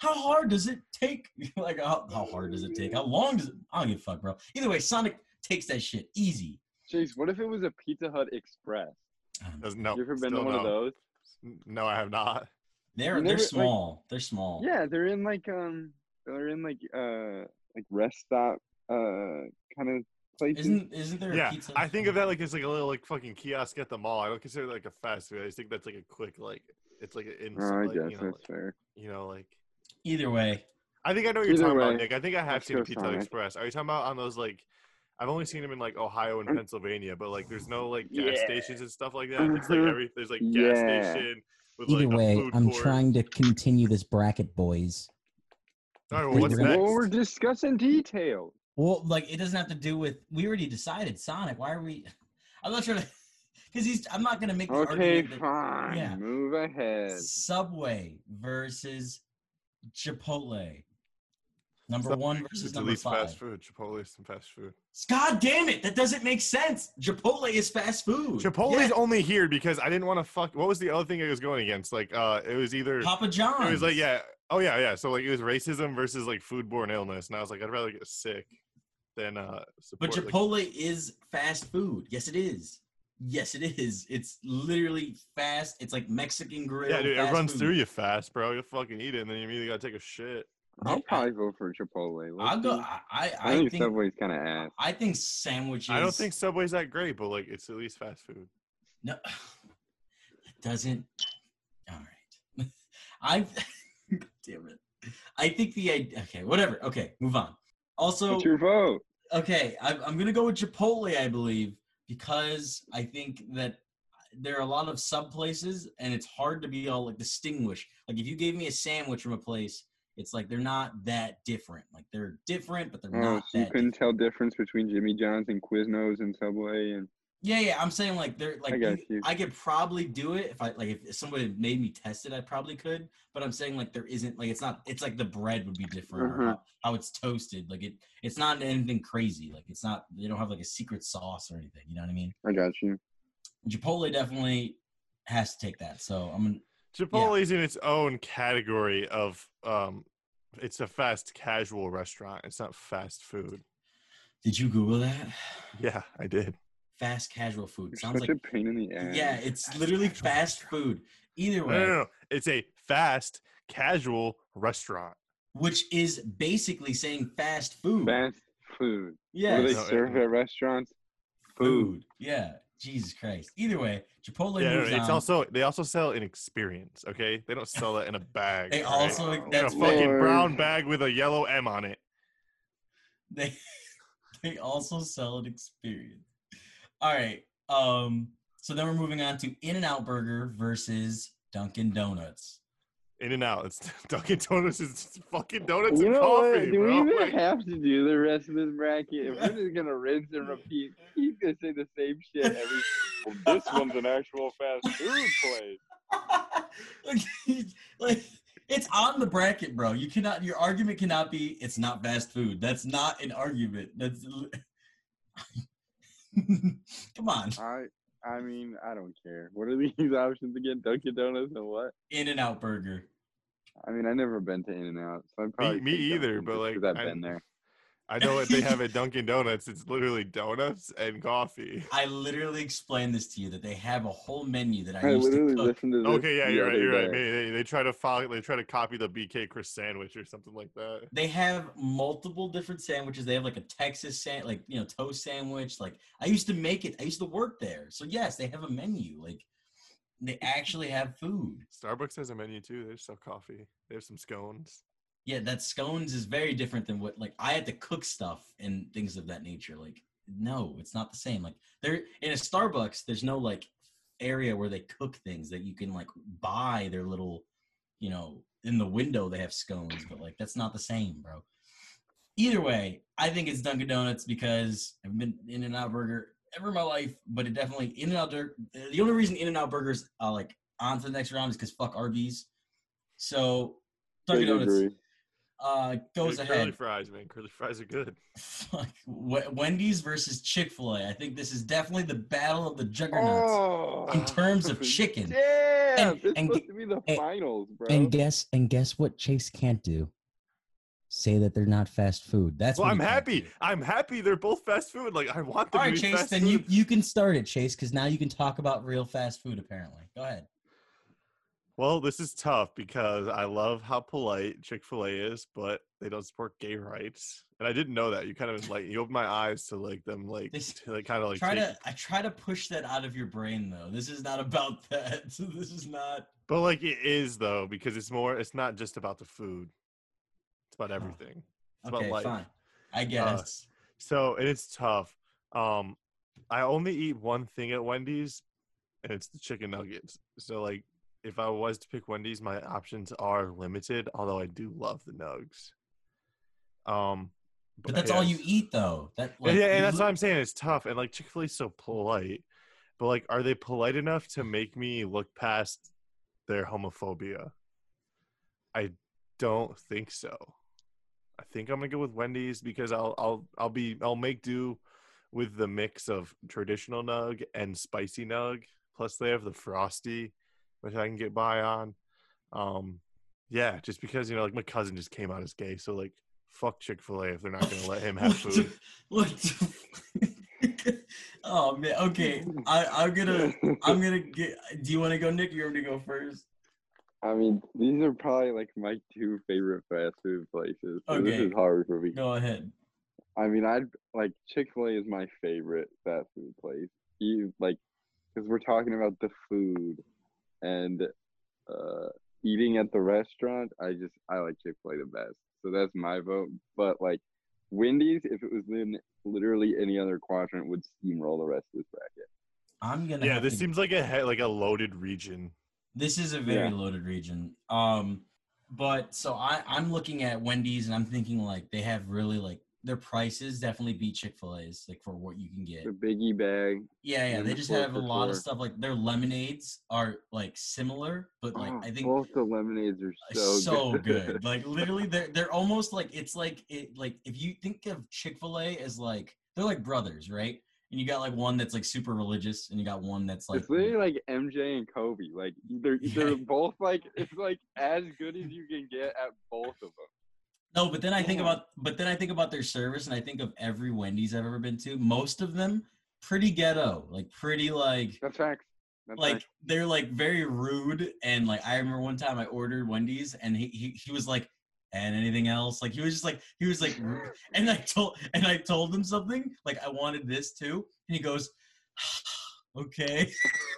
How hard does it take? *laughs* like how, how hard does it take? How long does it? I don't give a fuck, bro. Either way, Sonic takes that shit easy. Chase, what if it was a Pizza Hut Express? Um, No, you ever been to still one of those? No, I have not. they're You they're never, like- small. they're small. Yeah, they're in like um, they're in like uh, like rest stop uh kind of places. Isn't isn't there a Yeah, pizza? I think of that like it's like a little like fucking kiosk at the mall. I don't consider it like a fast food. I just think that's like a quick like it's like an Oh. I like, guess you know, that's like, fair. you know, like Either way, I think I know what you're Either talking about, Nick. I think I have let's seen a go Pizza Sonic. Express. Are you talking about on those like? I've only seen them in like Ohio and Mm. Pennsylvania, but like there's no like gas Yeah. stations and stuff like that. It's like Mhm. every there's like gas Yeah. station with Either like a way, food I'm court. trying to continue this bracket, boys. All right, well, We're what's gonna- next? Well, we're discussing details. Well, like it doesn't have to do with. We already decided Sonic. Why are we? *laughs* I'm not trying to. *laughs* Because he's. I'm not gonna make the Okay, argument that fine. yeah. Move ahead. Subway versus Chipotle. Number Subway one versus number least five. fast food. Chipotle is some fast food. God damn it! That doesn't make sense. Chipotle is fast food. Chipotle's Yeah. only here because I didn't want to fuck. What was the other thing I was going against? Like, uh, it was either Papa John's. it was like yeah, oh yeah, yeah. So like it was racism versus like foodborne illness, and I was like, I'd rather get sick than uh. But Support, like- Chipotle is fast food. Yes, it is. Yes, it is. It's literally fast. It's like Mexican grill. yeah, dude, it runs food. through you fast, bro. You fucking eat it, and then you immediately gotta take a shit. I'll Yeah, probably vote for Chipotle. I'll Let's go. see. I, I, I, I think, think. Subway's kind of ass. I think sandwiches. I don't think Subway's that great, but like it's at least fast food. No, *sighs* it doesn't. All right. *laughs* I. *laughs* damn it. I think the idea. Okay, whatever. Okay, move on. Also, What's your vote? okay, I, I'm gonna go with Chipotle. I believe because I think that there are a lot of sub places, and it's hard to be all like distinguished. Like if you gave me a sandwich from a place, it's like they're not that different. Like they're different, but they're Oh, not so you couldn't different. tell difference between Jimmy John's and Quiznos and Subway and Yeah, yeah. I'm saying like they're like got you- you. I could probably do it if I like if somebody made me test it, I probably could. But I'm saying like there isn't like it's not it's like the bread would be different or Mhm. how, how it's toasted. Like it it's not anything crazy. Like it's not they don't have like a secret sauce or anything. You know what I mean? I got you. Chipotle definitely has to take that. So I'm gonna Chipotle's in its own category of um, it's a fast casual restaurant. It's not fast food. did you Google that? Yeah, I did. Fast casual food. You're Sounds such like a pain in the ass. yeah, it's Fast literally fast restaurant. food. Either way, no, no. It's a fast casual restaurant. which is basically saying fast food. Fast food. yeah, do they No, serve at restaurants? food. Yeah. Jesus Christ. Either way, Chipotle Yeah, no, moves it's on. also they also sell an experience. Okay, they don't sell it in a bag. They all right? also Oh, in a fucking Lord. brown bag with a yellow M on it. they *laughs* they also sell an experience. All right. Um. So then we're moving on to In and Out Burger versus Dunkin' Donuts. In and out. It's *laughs* Dunkin' Donuts is fucking donuts You and know coffee, what? Do bro. we even Like, have to do the rest of this bracket? If we're just gonna rinse and repeat, he's gonna say the same shit every. Well, *laughs* this one's an actual fast food place. *laughs* like, like it's on the bracket, bro. You cannot. Your argument cannot be it's not fast food. That's not an argument. That's. *laughs* Come on. I I mean, I don't care. What are these *laughs* options again? Dunkin' Donuts and what? In and Out Burger. I mean, I've never been to In and Out, so I'd probably me take either, but, like, I've I- been there. I know what they have at *laughs* Dunkin' Donuts. It's literally donuts and coffee. I literally explained this to you that they have a whole menu that I, I used to cook. listened to this. Okay, yeah, you're right. You're right. day. Maybe they, they try to follow. They try to copy the BK Chris sandwich or something like that. They have multiple different sandwiches. They have like a Texas sand, like you know, toast sandwich. Like I used to make it. I used to work there. So yes, they have a menu. Like they actually have food. Starbucks has a menu too. They sell coffee. They have some scones. Yeah, that scones is very different than what like I had to cook stuff and things of that nature. Like no, it's not the same. Like there in a Starbucks, there's no like area where they cook things that you can like buy their little, you know, in the window they have scones, but like that's not the same, bro. Either way, I think it's Dunkin' Donuts because I've been In and Out Burger ever in my life, but it definitely In and Out. The only reason In and Out Burgers are like on to the next round is because fuck Arby's. So Dunkin' Donuts agree. Uh, goes Dude, Curly ahead. fries, man. Curly fries are good. *laughs* Fuck. Wendy's versus Chick Fil A. I think this is definitely the battle of the juggernauts Oh, in terms of *laughs* chicken. Damn, And- it's and supposed to be the and- finals, bro. And guess and guess what Chase can't do? Say that they're not fast food. That's well, what I'm happy. do. I'm happy they're both fast food. Like I want them All right, to be Chase. fast Then food. you You can start it, Chase, because now you can talk about real fast food. Apparently, go ahead. Well, this is tough because I love how polite Chick Fil A is, but they don't support gay rights, and I didn't know that. You kind of like you opened my eyes to like them, like This- to, like kind of like try take- to. I try to push that out of your brain, though. This is not *laughs* about that. So this is not. But like it is though because it's more. It's not just about the food. It's about everything. It's Okay, about life. fine. I guess. So and it's tough. Um, I only eat one thing at Wendy's, and it's the chicken nuggets. So like, if I was to pick Wendy's, my options are limited. Although I do love the nugs. Um, But that's all you eat, though. That like, yeah, and that's li- what I'm saying. It's tough, and like Chick Fil A's so polite, but like, are they polite enough to make me look past their homophobia? I don't think so. I think I'm gonna go with Wendy's because I'll I'll I'll be I'll make do with the mix of traditional nug and spicy nug. Plus, they have the frosty, which I can get by on. Um, yeah, just because you know, like my cousin just came out as gay, so like, fuck Chick Fil A if they're not gonna let him have What food. the- *laughs* What? the- *laughs* oh man. Okay. I I'm gonna I'm gonna get. Do you want to go, Nick? You want me to go first? I mean, these are probably like my two favorite fast food places. So this is hard for me. Go ahead. I mean, I'd like Chick Fil A is my favorite fast food place. You like, because we're talking about the food and uh, eating at the restaurant. I just I like Chick Fil A the best, so that's my vote. But like Wendy's, if it was in literally any other quadrant, would steamroll the rest of this bracket. I'm gonna. Yeah, this to- seems like a he- like a loaded region. This is a very Yeah. loaded region. Um, but so I I'm looking at Wendy's and I'm thinking like they have really like their prices definitely beat Chick Fil A's like for what you can get. The biggie bag. Yeah, yeah, they just have a lot of stuff like their lemonades are like similar, but like oh, I think both the lemonades are uh, so so, good. good. Like literally, they're they're almost like it's like it like if you think of Chick Fil A as like they're like brothers, right? And you got like one that's like super religious, and you got one that's like it's literally like MJ and Kobe. Like they're *laughs* Yeah. they're both like it's like as good as you can get at both of them. No. But then I think about but then I think about their service, and I think of every Wendy's I've ever been to. Most of them pretty ghetto, like pretty like That's facts. That's like facts. they're like very rude and like I remember one time I ordered Wendy's and he he, he was like and anything else like he was just like he was like *laughs* and I told and I told him something like I wanted this too and he goes *sighs* okay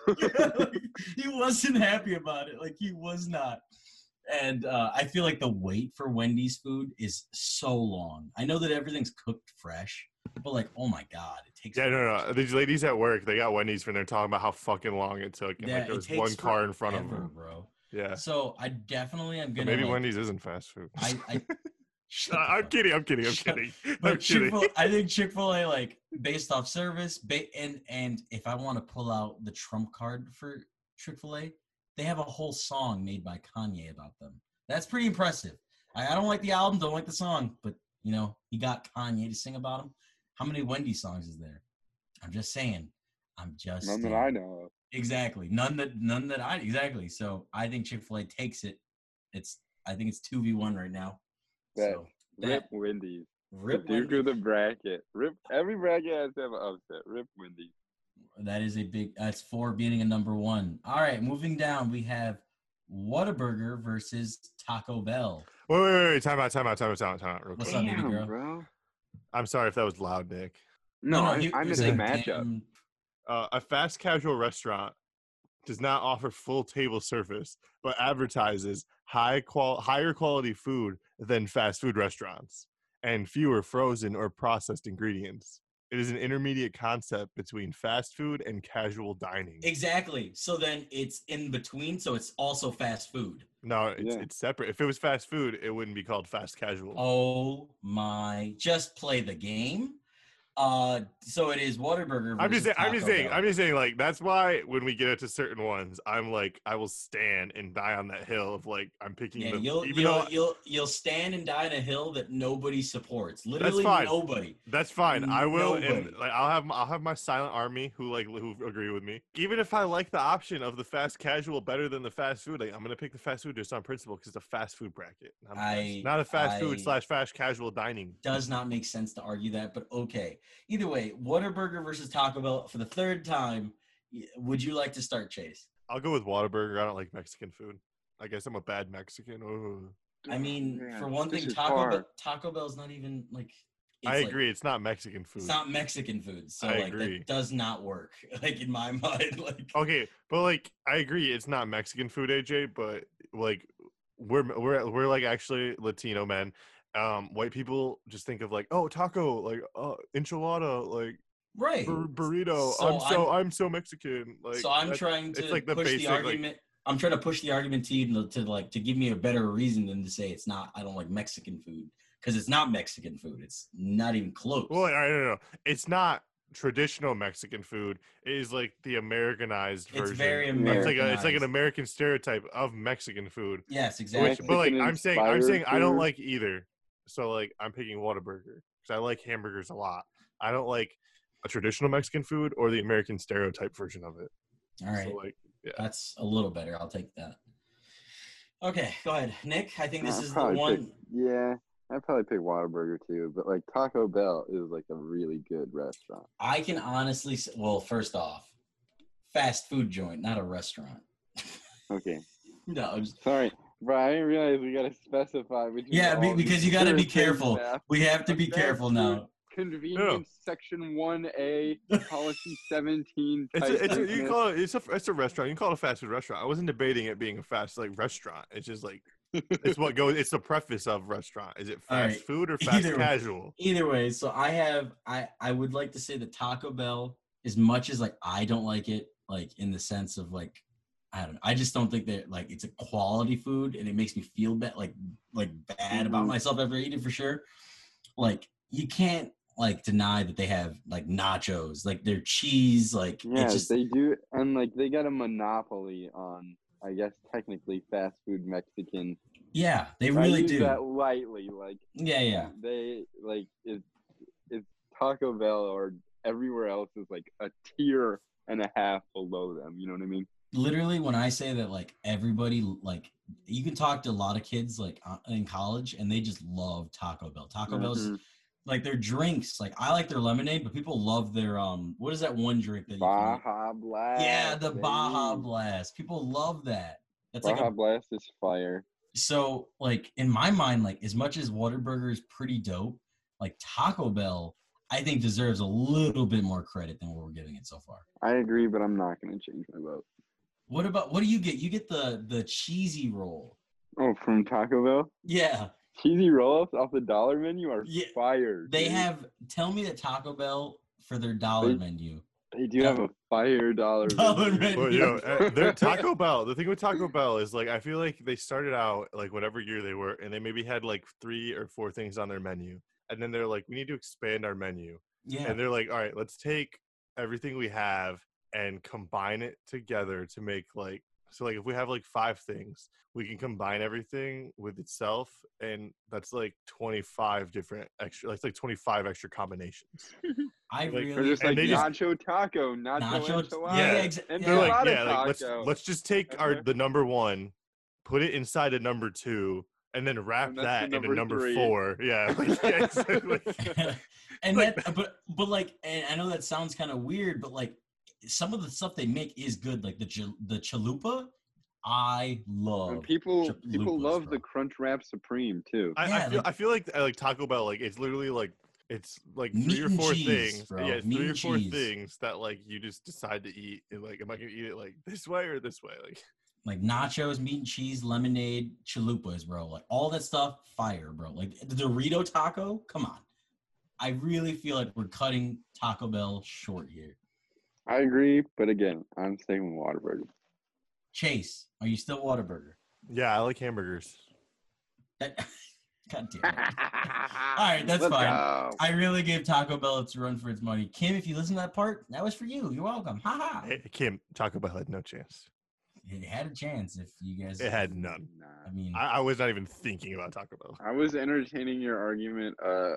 Like, *laughs* *laughs* he wasn't happy about it like he was not and uh, I feel like the wait for Wendy's food is so long. I know that everything's cooked fresh, but like, oh my god, it takes. Yeah, no, no. These ladies at work, they got Wendy's and they're talking about how fucking long it took, and Yeah, like there was one car in front of them. bro. Yeah, So I definitely am But gonna. maybe like, Wendy's isn't fast food. I, I *laughs* I'm kidding. I'm kidding. *laughs* I'm kidding. I'm kidding. I think *laughs* Chick Fil A, like based off service, ba- and and if I want to pull out the trump card for Chick Fil A, they have a whole song made by Kanye about them. That's pretty impressive. I, I don't like the album, don't like the song, but you know he got Kanye to sing about him. How many Wendy songs is there? I'm just saying. I'm just None that. I know of. Exactly. None that none that I exactly. So I think Chick Fil A takes it. It's I think it's two v one right now. Bet. So Rip that Wendy's. rip the Duke Wendy. of the bracket. Rip every bracket has to have an upset. Rip Wendy's. That is a big. That's four beating a number one. All right, moving down, we have Whataburger versus Taco Bell. Wait, wait, wait, wait. Time out. Time out. Time out. Time out. Time out. Real What's quick. up, baby girl? bro. I'm sorry if that was loud, Nick. No, I, he- I he missed the matchup. "Damn." Uh, a fast casual restaurant does not offer full table service, but advertises high qual higher quality food than fast food restaurants and fewer frozen or processed ingredients. It is an intermediate concept between fast food and casual dining. Exactly. So then it's in between. So it's also fast food. No, it's, Yeah. it's separate. If it was fast food, it wouldn't be called fast casual. Oh my! Just play the game. Uh, so it is Whataburger. I'm just saying, I'm just saying, Bell. I'm just saying, like that's why when we get to certain ones, I'm like, I will stand and die on that hill of like I'm picking Yeah, the you'll even you'll, though you'll you'll stand and die on a hill that nobody supports. Literally fine. nobody. That's fine. I will, and Nobody. like I'll have I'll have my silent army who like who agree with me. Even if I like the option of the fast casual better than the fast food, like, I'm gonna pick the fast food just on principle because it's a fast food bracket, not a fast- I- not a fast I- food slash fast casual dining. Does not make sense to argue that, but okay. Either way, Whataburger versus Taco Bell for the third time. Would you like to start, Chase? I'll go with Whataburger. I don't like Mexican food. I guess I'm a bad Mexican. Ooh. I mean, Man, for one thing, is Taco hard. Bell, Taco Bell's not even like. It's I like- agree. it's not Mexican food. It's not Mexican food, so I like agree. that does not work. *laughs* Like in my *laughs* mind, like Okay, but like I agree, it's not Mexican food, AJ. But like we're we're we're like actually Latino men, um, white people just think of like, oh, taco, like uh, enchilada, like Right. bur- burrito. So I'm so I'm, so Mexican. Like, so I'm that- trying it's to like the push basic, the like- argument. I'm trying to push the argument to you to, to like to give me a better reason than to say it's not. I don't like Mexican food because it's not Mexican food. It's not even close. Well, I don't know. It's not traditional Mexican food. It is like the Americanized it's version. very It's like a, American. it's like an American stereotype of Mexican food. Yes, Which, exactly. but like I'm saying, I'm Mexican saying I don't like either. So like I'm picking Whataburger because I like hamburgers a lot. I don't like a traditional Mexican food or the American stereotype version of it. All right, So like that's a little better. I'll take that. Okay, go ahead, Nick. I think this I'd is the probably one. pick- yeah, I'd probably pick Whataburger too, but like Taco Bell is like a really good restaurant. I can honestly. s- Well, first off, fast food joint, not a restaurant. Okay, *laughs* No, I'm just- sorry, bro. I didn't realize we gotta specify between. Yeah, be- because you gotta be careful. things now. we have to be Fast careful food, now. Convenience section one A, *laughs* policy seventeen. it's a, it's a, you call it it's a it's a restaurant. You can call it a fast food restaurant. I wasn't debating it being a fast like restaurant. It's just like it's what goes. It's the preface of restaurant. Is it fast right. food or *laughs* fast Either way. casual? Either way, so I have I I would like to say the Taco Bell, as much as like I don't like it, like in the sense of like I don't know, I just don't think that like it's a quality food and it makes me feel bad like like bad about Mhm. myself after I eat it for sure. Like you can't like deny that they have like nachos, like their cheese, like Yeah, just they do, and like they got a monopoly on, I guess technically fast food Mexican. yeah, they really do. that lightly, like Yeah, yeah. they like it. It's Taco Bell or everywhere else is like a tier and a half below them. You know what I mean? Literally when i say that like everybody like you can talk to a lot of kids like uh, in college and they just love taco bell taco bell's Mhm. like their drinks like i like their lemonade but people love their um what is that one drink that Baja Blast. yeah the baja baby. blast people love that that's Baja like a, Blast is fire. so like in my mind like as much as Whataburger is pretty dope like taco bell i think deserves a little bit more credit than what we're giving it so far I agree, but I'm not gonna change my vote. What about what do you get you get the the cheesy roll Oh, from Taco Bell, yeah cheesy roll-ups off the dollar menu are Yeah, fire. They dude. have tell me that Taco Bell for their dollar They- menu. They do have a fire dollar. *laughs* Dollar menu. menu. Well, you know, uh, their *laughs* Taco Bell. The thing with Taco Bell is like I feel like they started out like whatever year they were, and they maybe had like three or four things on their menu, and then they're like, we need to expand our menu, Yeah. and they're like, all right, let's take everything we have and combine it together to make like so like if we have like five things we can combine everything with itself and that's like 25 different extra that's like 25 extra combinations *laughs* I like, Or really just like they just- nacho taco, nacho, Nacho- enchilada, yeah, yeah, and yeah. they're like yeah like, let's let's just take our the number one put it inside a number two and then wrap And that the into number number three. four yeah, *laughs* like, yeah exactly. *laughs* and Like- that but but like and I know that sounds kind of weird, but like some of the stuff they make is good. Like the chal- the chalupa, I love. And people people love bro. the Crunch Wrap Supreme too. I, Yeah, I feel like- I feel like uh, like Taco Bell like it's literally like it's like three or four cheese, things. bro. Yeah, it's Meat three or four cheese. things that like you just decide to eat. And like, am I gonna eat it like this way or this way? Like, *laughs* like nachos, meat and cheese, lemonade, chalupas, bro. Like all that stuff, fire, bro. Like the Dorito taco, come on. I really feel like we're cutting Taco Bell short here. I agree, but again, I'm staying with Whataburger. Chase, are you still Whataburger? yeah, I like hamburgers. That, *laughs* God damn it. All right, that's Let's fine. go. I really gave Taco Bell its run for its money. Kim, if you listen to that part, that was for you. You're welcome. Ha ha. Hey, Kim, Taco Bell had no chance. It had a chance if you guys. It had none. I mean, I, I was not even thinking about Taco Bell. I was entertaining your argument uh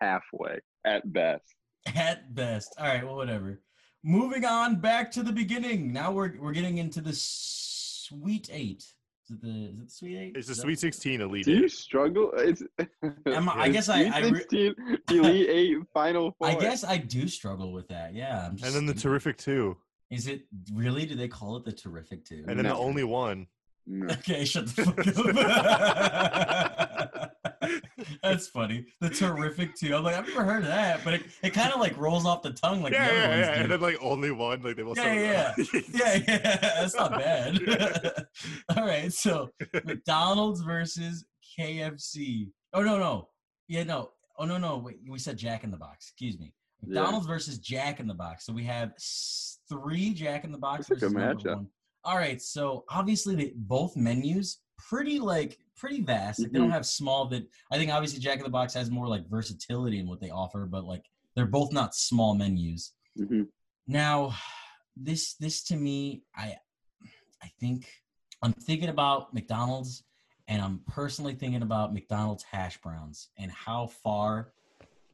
halfway at best. *laughs* at best. All right, well, whatever. Moving on back to the beginning. Now we're we're getting into the sweet eight. Is it the is it the sweet eight? It's the Is Sweet 16 Elite. Do you Eight. struggle? It's *laughs* Am I- I guess I- Sweet I re- 16 Elite Eight Final *laughs* Four. I guess I do struggle with that. Yeah, I'm just. And then the Terrific Two. Is it really? Do they call it the terrific two? And then the only one. No. *laughs* Okay, shut the fuck up. That's funny. The terrific two. I'm like, I've never heard of that, but it, it kind of like rolls off the tongue like yeah, the other yeah, ones yeah. do. And then like only one. Like they will. Yeah, yeah, *laughs* yeah, yeah. that's not bad. *laughs* All right, so McDonald's versus KFC. Oh no no yeah no oh no no wait we said Jack in the Box. Excuse me. Yeah. McDonald's versus Jack in the Box. So we have three Jack in the Box That's a good versus matchup. one. All right, so obviously they, both menus pretty like pretty vast. Like, they don't Mhm. have small. That I think obviously Jack in the Box has more like versatility in what they offer, but like they're both not small menus. Mhm. Now, this this to me, I I think I'm thinking about McDonald's, and I'm personally thinking about McDonald's hash browns and how far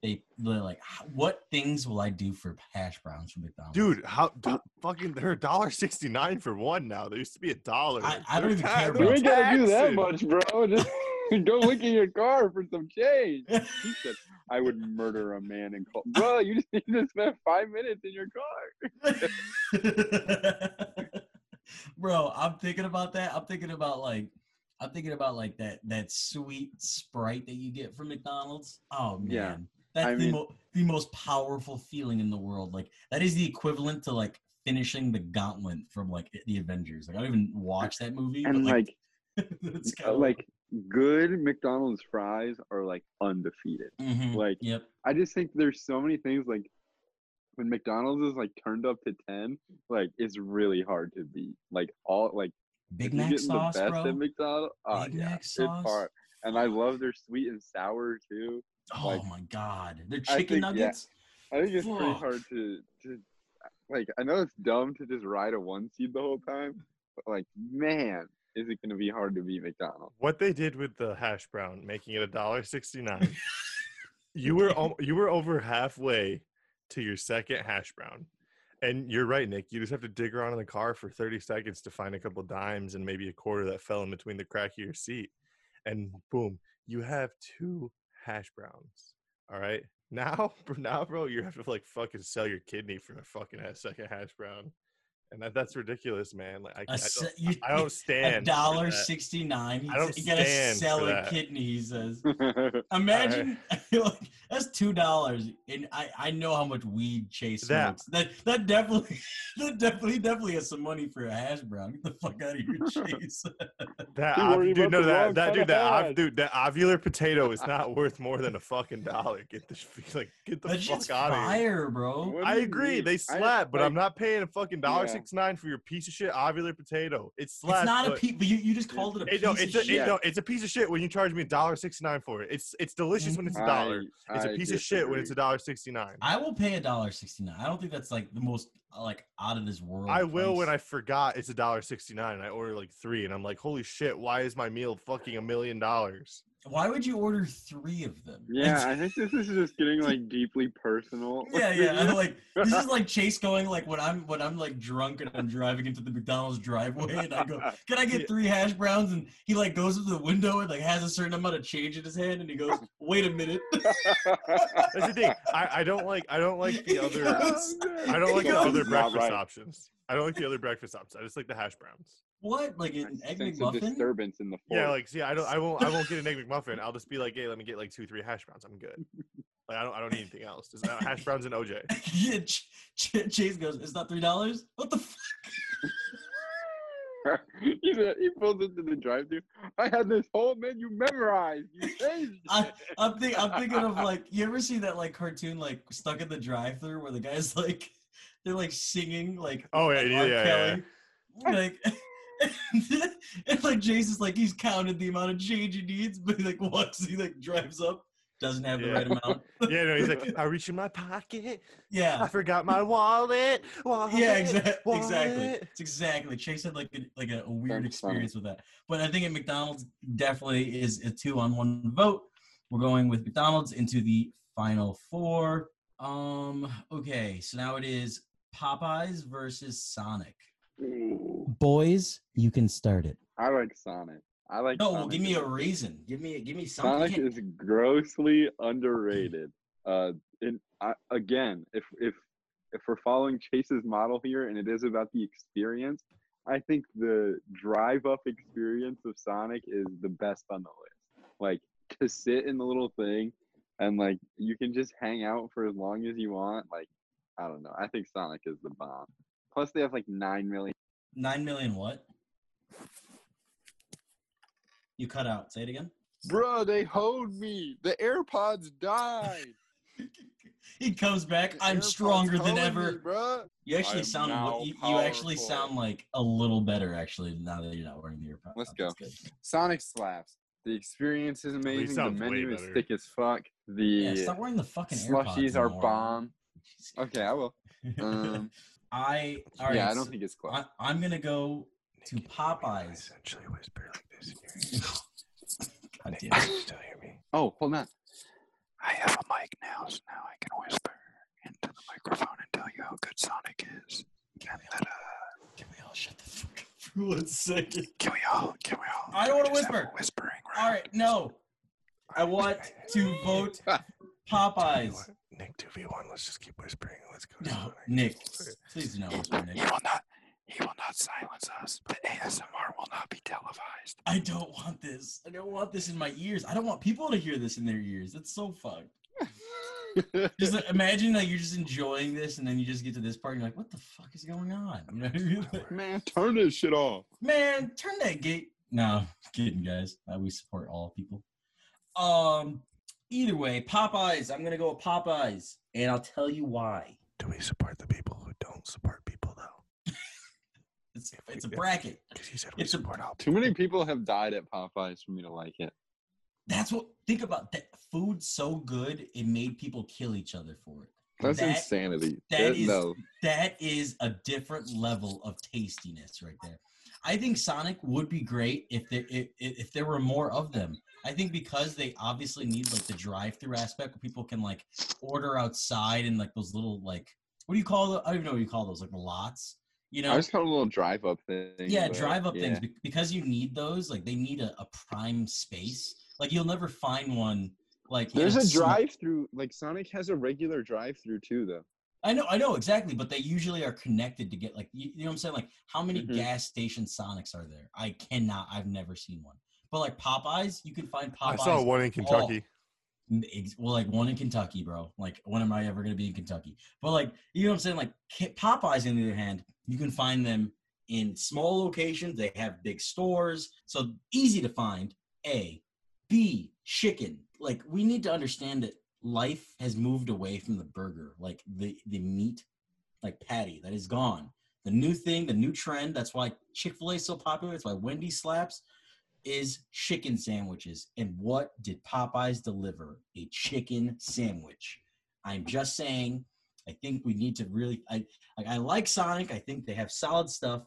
they they're like what things will I do for hash browns from McDonald's? Dude, how do, fucking they're a dollar sixty nine for one now. There used to be a dollar. I- I don't even care they're You ain't gotta do that much, bro. *laughs* Just go look in your car for some change. He said, *laughs* I would murder a man in call. Bro, you just need to spend five minutes in your car. *laughs* Bro, I'm thinking about that. I'm thinking about like I'm thinking about like that that sweet sprite that you get from McDonald's. Oh man. Yeah, That's I the mean- mo- the most powerful feeling in the world. Like that is the equivalent to like finishing the gauntlet from like the Avengers. Like I don't even watch that movie. And but, like, kinda *laughs* like good McDonald's fries are like undefeated. Mhm. Like, Yep. I just think there's so many things like when McDonald's is like turned up to ten, like it's really hard to beat. Like all like Big Mac sauce, the best bro. at McDonald's. Oh Big yeah, Mac sauce. hard. And I love their sweet and sour too. Oh like, my god. Their I chicken think, yeah. nuggets. I think it's pretty hard to to like. I know it's dumb to just ride a one seed the whole time, but like, man, is it going to be hard to beat McDonald's? What they did with the hash brown, making it a dollar sixty nine. you were al- you were over halfway to your second hash brown. And you're right, Nick. You just have to dig around in the car for 30 seconds to find a couple dimes and maybe a quarter that fell in between the crack of your seat. And boom, you have two hash browns. All right. *laughs* Now, now, bro, you have to like fucking sell your kidney for a fucking ha- second hash brown. And that, that's ridiculous, man. Like I, I, A se- don't, you- I don't stand. A dollar sixty nine. I don't You gotta sell for a kidney. He says. *laughs* Imagine *laughs* like that's two dollars, and I I know how much weed Chase That- smokes. That that definitely *laughs* that definitely definitely has some money for a hash brown. Get the fuck out of here, Chase. That You ov- dude, about no, that that dude, that ov- dude, that ovular potato is not worth more than a fucking dollar. Get this, like, get the that fuck out of here. bro. What I agree, mean? they I- slap, but I'm not paying a fucking dollar Yeah. Sixty nine for your piece of shit ovular potato. It slaps. It's not a piece, but you, you just called it a It, piece no, of it's a, shit. it, no, it's a piece of shit when you charge me a dollar sixty nine for it. It's it's delicious when it's a dollar. It's a I piece of shit when it's a disagree. dollar sixty nine. I will pay a dollar sixty nine. I don't think that's like the most uh, like out of this world. I will when. I forgot it's a dollar sixty nine and I order like three and I'm like, holy shit, why is my meal fucking a million dollars? Why would you order three of them? Yeah, I think this is just getting like deeply personal. *laughs* yeah, yeah. I'm like this is like Chase going like when I'm when I'm like drunk and I'm driving into the McDonald's driveway and I go, *laughs* Can I get three hash browns? And he like goes to the window and like has a certain amount of change in his hand and he goes, Wait a minute. *laughs* That's the thing. I, I don't like I don't like the other I don't like the Not other breakfast right. options. I don't like the other breakfast options. I just like the hash browns. What? Like an egg Sense McMuffin? disturbance in the fork. Yeah, like see, I don't I won't I won't get an egg McMuffin. I'll just be like, hey, let me get like two, three hash browns. I'm good. Like I don't I don't need anything else. Just uh, hash browns and OJ. yeah, *laughs* Ch- Ch- Chase goes, It's not three dollars? What the fuck? he, said, he pulls into the drive-thru. I had this whole menu memorized. You changed I, I'm, think I'm thinking of like you ever see that like cartoon like stuck in the drive through where the guys like they're like singing like Oh yeah, like yeah, R. yeah, yeah. Like *laughs* *laughs* and like Jason's like he's counted the amount of change he needs, but he like walks, he like drives up, doesn't have the Yeah. right amount. *laughs* Yeah, no, he's like, I reach in my pocket. Yeah, I forgot my wallet. wallet Yeah, exa- exactly. wallet." It's exactly. Chase had like a, like a, a weird That's funny. experience with that. But I think at McDonald's definitely is a two on one vote. We're going with McDonald's into the final four. Um. Okay, so now it is Popeyes versus Sonic. Ooh, Boys, you can start it. I like Sonic. I like. No, Sonic give me a reason. Give me give me something. Sonic is grossly underrated. Uh, and I, again, if if if we're following Chase's model here, and it is about the experience, I think the drive-up experience of Sonic is the best on the list. Like to sit in the little thing, and like you can just hang out for as long as you want. Like I don't know. I think Sonic is the bomb. Plus, they have like nine million. Nine million what? You cut out. Say it again. Bro, they hoed me. The AirPods died. *laughs* *laughs* he comes back. The I'm AirPods stronger than ever. Me, bro. You actually sound you, you actually sound like a little better actually now that you're not wearing the AirPods. Let's go. Sonic slaps. The experience is amazing. The menu is thick as fuck. The Yeah, stop wearing the fucking AirPods slushies are anymore. bomb. *laughs* Okay, I will. Um, I all right. yeah, I don't so think it's close. I'm gonna go to Popeyes. Essentially whisper like this in your ear. God Nick, damn it. you still hear me? Oh, hold on. I have a mic now, so now I can whisper into the microphone and tell you how good Sonic is. And that, uh, Can we all shut the fuck up for one second? can we all, can we all? I don't wanna just have a whisper. Whispering All round? right, no. I want to vote *laughs* Popeyes. Nick, 2v1, let's just keep whispering. Let's go. No, Nick, please do not whisper, He will not, he will not silence us. The ASMR will not be televised. I don't want this. I don't want this in my ears. I don't want people to hear this in their ears. That's so fucked. *laughs* Just like, imagine like you're just enjoying this, and then you just get to this part, and you're like, "What the fuck is going on?" You know what I mean? Like, Man, turn this shit off. Man, turn that gate. No, kidding, guys. Uh, we support all people. Um, either way, Popeyes. I'm gonna go with Popeyes, and I'll tell you why. Do we support the people who don't support people, though? *laughs* It's it's a bracket. Because he said we It's a- support all Too many people have died at Popeyes for me to like it. That's what. Think about that. Food so good, it made people kill each other for it. That's That- insanity. that That- is- no. That is a different level of tastiness right there. I think Sonic would be great if there if, if there were more of them. I think because they obviously need like the drive-through aspect where people can like order outside and like those little like what do you call the I don't even know what you call those like lots. You know, I just call a little drive up thing. yeah, drive up things yeah. be- because you need those. Like they need a, a prime space. Like you'll never find one like There's a drive through. Like Sonic has a regular drive through too, though. I know, I know exactly, but they usually are connected to get like you, you know what I'm saying. Like how many Mhm. gas station Sonics are there? I cannot. I've never seen one. But like Popeyes, you can find Popeyes. I saw one in Kentucky. ex- Well, like one in Kentucky, bro. Like when am I ever gonna be in Kentucky? But like you know what I'm saying. Like Popeyes, on the other hand, you can find them in small locations. They have big stores, so easy to find. A, B, chicken. Like we need to understand that life has moved away from the burger, like the the meat, like patty that is gone. The new thing, the new trend. That's why Chick Fil A is so popular. That's why Wendy slaps. Is chicken sandwiches. And what did Popeyes deliver? A chicken sandwich. I'm just saying. I think we need to really. I like. I like Sonic. I think they have solid stuff.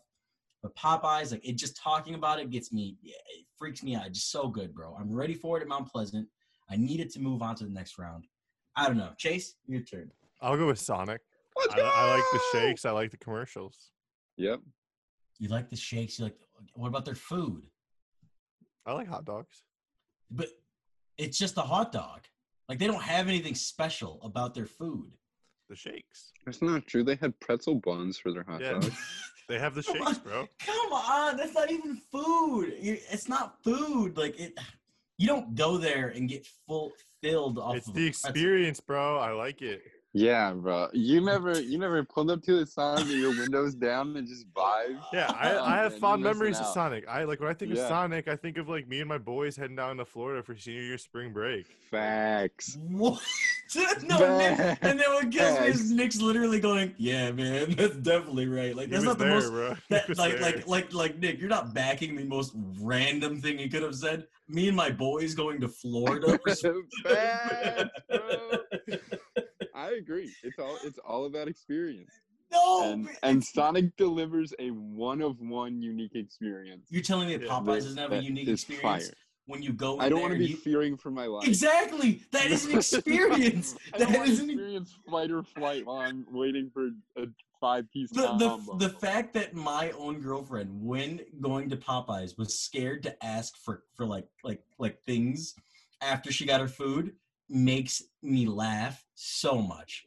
But Popeyes, like it, just talking about it gets me. It freaks me out. It's just so good, bro. I'm ready for it at Mount Pleasant. I needed to move on to the next round. I don't know. Chase, your turn. I'll go with Sonic. Let's I, I like the shakes. I like the commercials. Yep. You like the shakes. You like. What about their food? I like hot dogs. But it's just a hot dog. Like they don't have anything special about their food. The shakes. That's not true. They had pretzel buns for their hot Yeah. dogs. *laughs* They have the shakes, bro. Come on, that's not even food. It's not food. Like it, you don't go there and get full filled off. It's of the a pretzel. experience, bro. I like it. Yeah, bro. You *laughs* never, you never pulled up to a Sonic with your windows down and just vibe. Yeah, I, Oh, *laughs* I have man, fond memories of. Sonic. I like when I think Yeah. of Sonic, I think of like me and my boys heading down to Florida for senior year spring break. Facts. What? *laughs* no, Nick, and then what kills me is Facts. Nick's literally going, "Yeah, man, that's definitely right." Like that's not the there, most. bro. That, like, there. like, like, like, Nick, you're not backing the most random thing he could have said. Me and my boys going to Florida. for spring Facts, bro. I agree. It's all, it's all about experience. *laughs* no, and and Sonic delivers a one of one unique experience. you're telling me that Popeyes that- doesn't have a unique experience fire. when you go. In I don't want to be you- fearing for my life. Exactly, that is an *laughs* experience. *laughs* I don't that want an experience fight or flight while I'm waiting for a five piece the, combo. the, the fact that my own girlfriend when going to popeyes was scared to ask for for like like like things after she got her food makes me laugh so much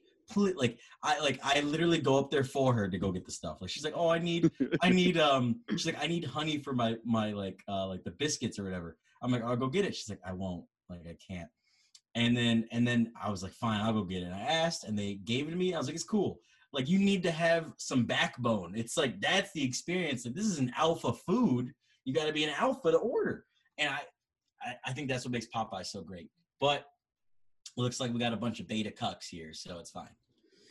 like i like i literally go up there for her to go get the stuff like she's like oh i need i *laughs* need um she's like i need honey for my my like uh like the biscuits or whatever i'm like i'll go get it she's like i won't like i can't and then and then i was like fine i'll go get it and i asked and they gave it to me i was like it's cool like you need to have some backbone. It's like that's the experience. Like this is an alpha food. You got to be an alpha to order. And I, I, I think that's what makes Popeye so great. But looks like we got a bunch of beta cucks here, so it's fine.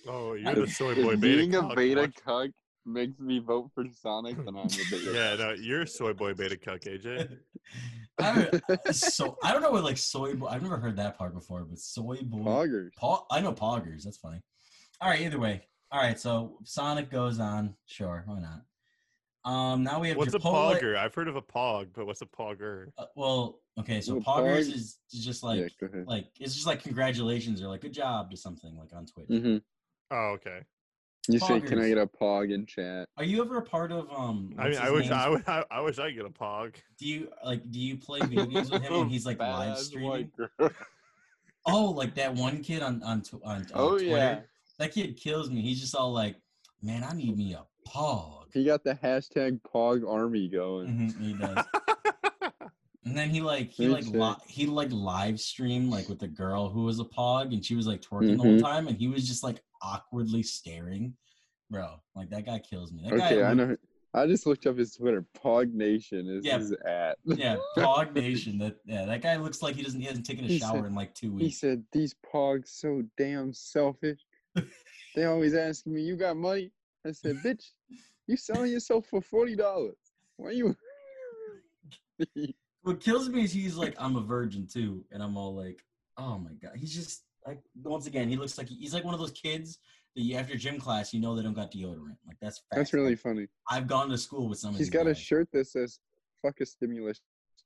Oh, *laughs* you're the soy boy beta. being a beta What- cuck makes me vote for Sonic, then I'm a beta. *laughs* Yeah, no, you're a soy boy beta cuck, AJ. *laughs* I don't, so I don't know what like soy. Boy, I've never heard that part before, but soy boy. Poggers. Paul, I know poggers. That's funny. All right. Either way. All right. So Sonic goes on. Sure. Why not? Um. Now we have What's a pogger? I've heard of a pog, but what's a pogger? Uh, well, okay. So poggers pog- is is just like yeah, like it's just like congratulations or like good job to something like on Twitch. hmm Oh, okay. You say, can I get a pog in chat? Are you ever a part of um? I mean, I wish? I would. I, I wish I could get a pog. Do you like? Do you play video games with *laughs* him when he's like live Badass streaming? *laughs* Oh, like that one kid on on tw- on, on Oh, Twitter. yeah. That kid kills me. He's just all like, "Man, I need me a pog." He got the hashtag Pog Army going. Mhm, he does. *laughs* And then he like he like li- he like live streamed like with a girl who was a pog, and she was like twerking the whole Mhm. time, and he was just like awkwardly staring. Bro, like that guy kills me. That guy, Okay, I look- know. I just looked up his Twitter. Pog Nation is Yeah. his at. Yeah, *laughs* Pog Nation. That yeah, that guy looks like he doesn't he hasn't taken a He shower said- in like two weeks. He said, "These Pogs so damn selfish. *laughs* they always ask me, you got money?" I said, "Bitch, you selling yourself for forty dollars? Why you?" *laughs* What kills me is he's like, I'm a virgin too, and I'm all like, oh my god, he's just like once again, he looks like he's like one of those kids that you after gym class, you know they don't got deodorant. Like that's facts. That's really funny. I've gone to school with some of He's got a shirt that says "Fuck a stimulus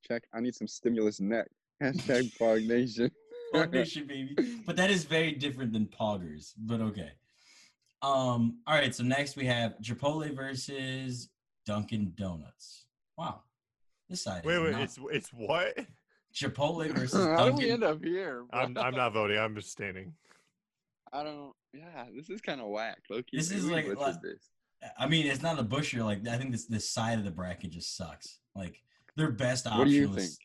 check. I need some stimulus neck." *laughs* Hashtag Pog Nation. Pog Nation, baby. But that is very different than poggers. But okay. Um. All right. So next we have Chipotle versus Dunkin' Donuts. Wow. This side. wait, is wait. not- It's it's what? Chipotle *laughs* versus How do we Dunkin'. end up here? bro? I'm I'm not voting. I'm abstaining. I don't. Yeah, this is kind of whack. Loki. This is like- like- I mean, it's not a busher. Like I think this this side of the bracket just sucks. Like their best option. What do you was- think?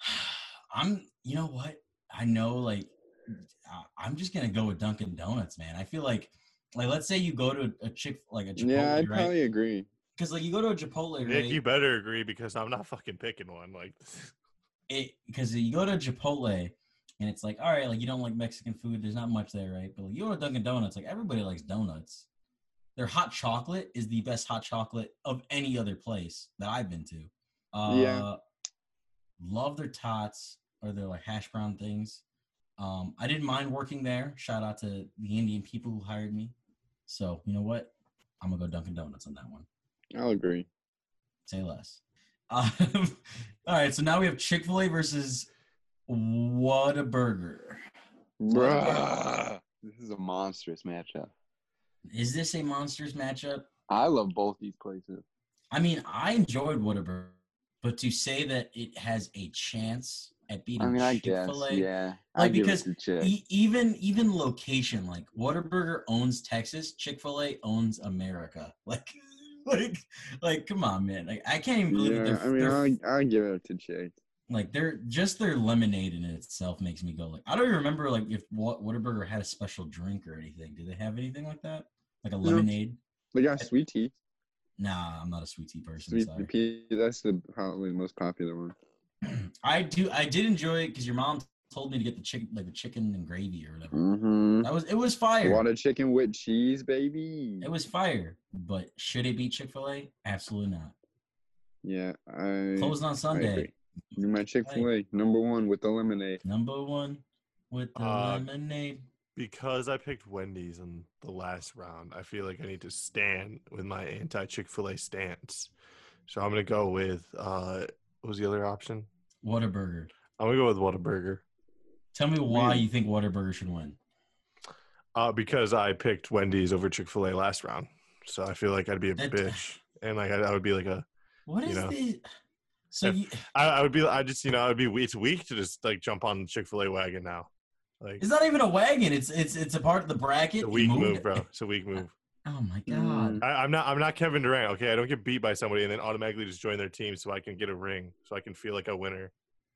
*sighs* I'm. You know what? I know. Like I- I'm just gonna go with Dunkin' Donuts, man. I feel like, like let's say you go to a chick like a Chipotle, Yeah, I'd right? probably agree. Because like you go to a Chipotle, Nick, right? you better agree because I'm not fucking picking one. Like, it because you go to Chipotle and it's like, all right, like you don't like Mexican food. There's not much there, right? But like you go to Dunkin' Donuts, like everybody likes donuts. Their hot chocolate is the best hot chocolate of any other place that I've been to. Uh, Yeah. Love their tots or their like hash brown things. Um, I didn't mind working there. Shout out to the Indian people who hired me. So you know what? I'm gonna go Dunkin' Donuts on that one. I'll agree. Say less. *laughs* Um, all right, so now we have Chick Fil A versus Whataburger. Bruh. This is a monstrous matchup. Is this a monsters matchup? I love both these places. I mean, I enjoyed Whataburger, but to say that it has a chance at beating I mean, I Chick guess, yeah. I Like, give because it e- even even location, like Whataburger owns Texas, Chick Fil A owns America. *laughs* Like, like, like, come on, man! Like, I can't even believe yeah, they're, I mean, I I give it to Chick. like they're just their lemonade in itself makes me go like I don't even remember like if what Whataburger had a special drink or anything. Do they have anything like that? Like a lemonade? They got sweet tea. Nah, I'm not a sweet tea person. Sweet sorry. tea. That's the probably the most popular one. *clears throat* I do I did enjoy it because your mom told me to get the chicken like the chicken and gravy or whatever. Mm-hmm. That was it was fire. Whatachick'n with cheese, baby. It was fire. But should it be Chick fil A? Absolutely not. Yeah, I. Closed on Sunday. You're my Chick Fil A number one with the lemonade. Number one with the Uh, lemonade. because I picked Wendy's in the last round, I feel like I need to stand with my anti Chick Fil A stance. So I'm gonna go with uh, what was the other option? Whataburger. I'm gonna go with Whataburger. Tell me why you think Whataburger should win. Uh, because I picked Wendy's over Chick Fil A last round, so I feel like I'd be a That- bitch, and like I, I would be like a, What You is know. the so If- you, I, I would be, I just you know, I'd be, it's weak to just like jump on the Chick Fil A wagon now, like It's not even a wagon. It's it's it's a part of the bracket. it's a weak moved- move, bro. It's a weak move. Oh my Mm. god. I, I'm not, I'm not Kevin Durant. Okay, I don't get beat by somebody and then automatically just join their team so I can get a ring, so I can feel like a winner.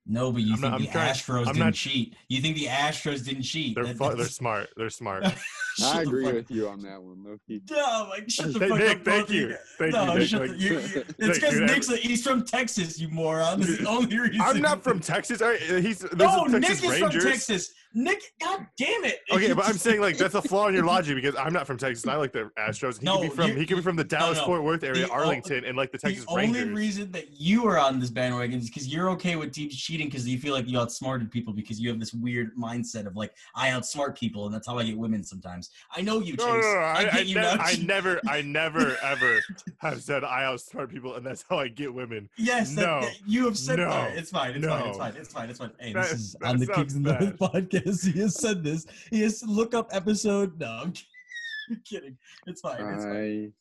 No, but you I'm think not- the trying- Astros I'm didn't not- cheat. You think the Astros didn't cheat. They're That- fu- they're smart. They're smart. *laughs* I agree with you on that one, Loki. No, like shut the Hey, fuck Nick, up. thank you. Thank no, you, Nick. shut Like, the, *laughs* you, you- it's because dude, Nick's a, he's from Texas, you moron. That's the *laughs* only reason. I'm not from Texas. All right, he's No, the Nick Texas is Rangers. from Texas. Nick, god damn it. Okay, but I'm saying like that's a *laughs* flaw in your logic because I'm not from Texas I like the Astros. He No, could be from you- he could be from the Dallas no. Fort Worth area, The o- Arlington, and like the Texas the only reason that you are on this bandwagon is because you're okay with teams cheating because you feel like you outsmarted people because you have this weird mindset of like I outsmart people and that's how I get women sometimes. I know you, no, Chase. no, no, no. I, I, I, you never. I never, I never, *laughs* ever have said I outsmart people, and that's how I get women. yes, No. that- you have said No. that. It's fine. It's fine. It's fine. It's fine. It's fine. Hey, That- this is on the Kings and the bad. *laughs* podcast. He has said this. he has to look up episode. No, I'm *laughs* kidding. It's fine. It's fine.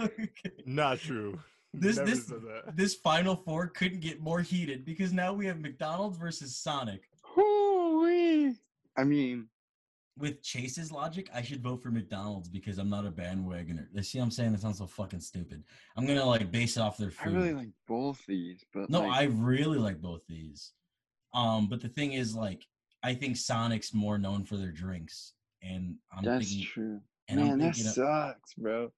Okay. *laughs* Not true. This- Never this- This final four couldn't get more heated because now we have McDonald's versus Sonic. Hoo-wee. I mean, With Chase's logic, I should vote for McDonald's because I'm not a bandwagoner. You see, what I'm saying that sounds so fucking stupid. I'm gonna like base it off their food. I really like both these, but no, like, I really like both these. Um, but the thing is, like, I think Sonic's more known for their drinks, and I'm that's thinking, true. and Man, I'm that thinking, sucks, bro.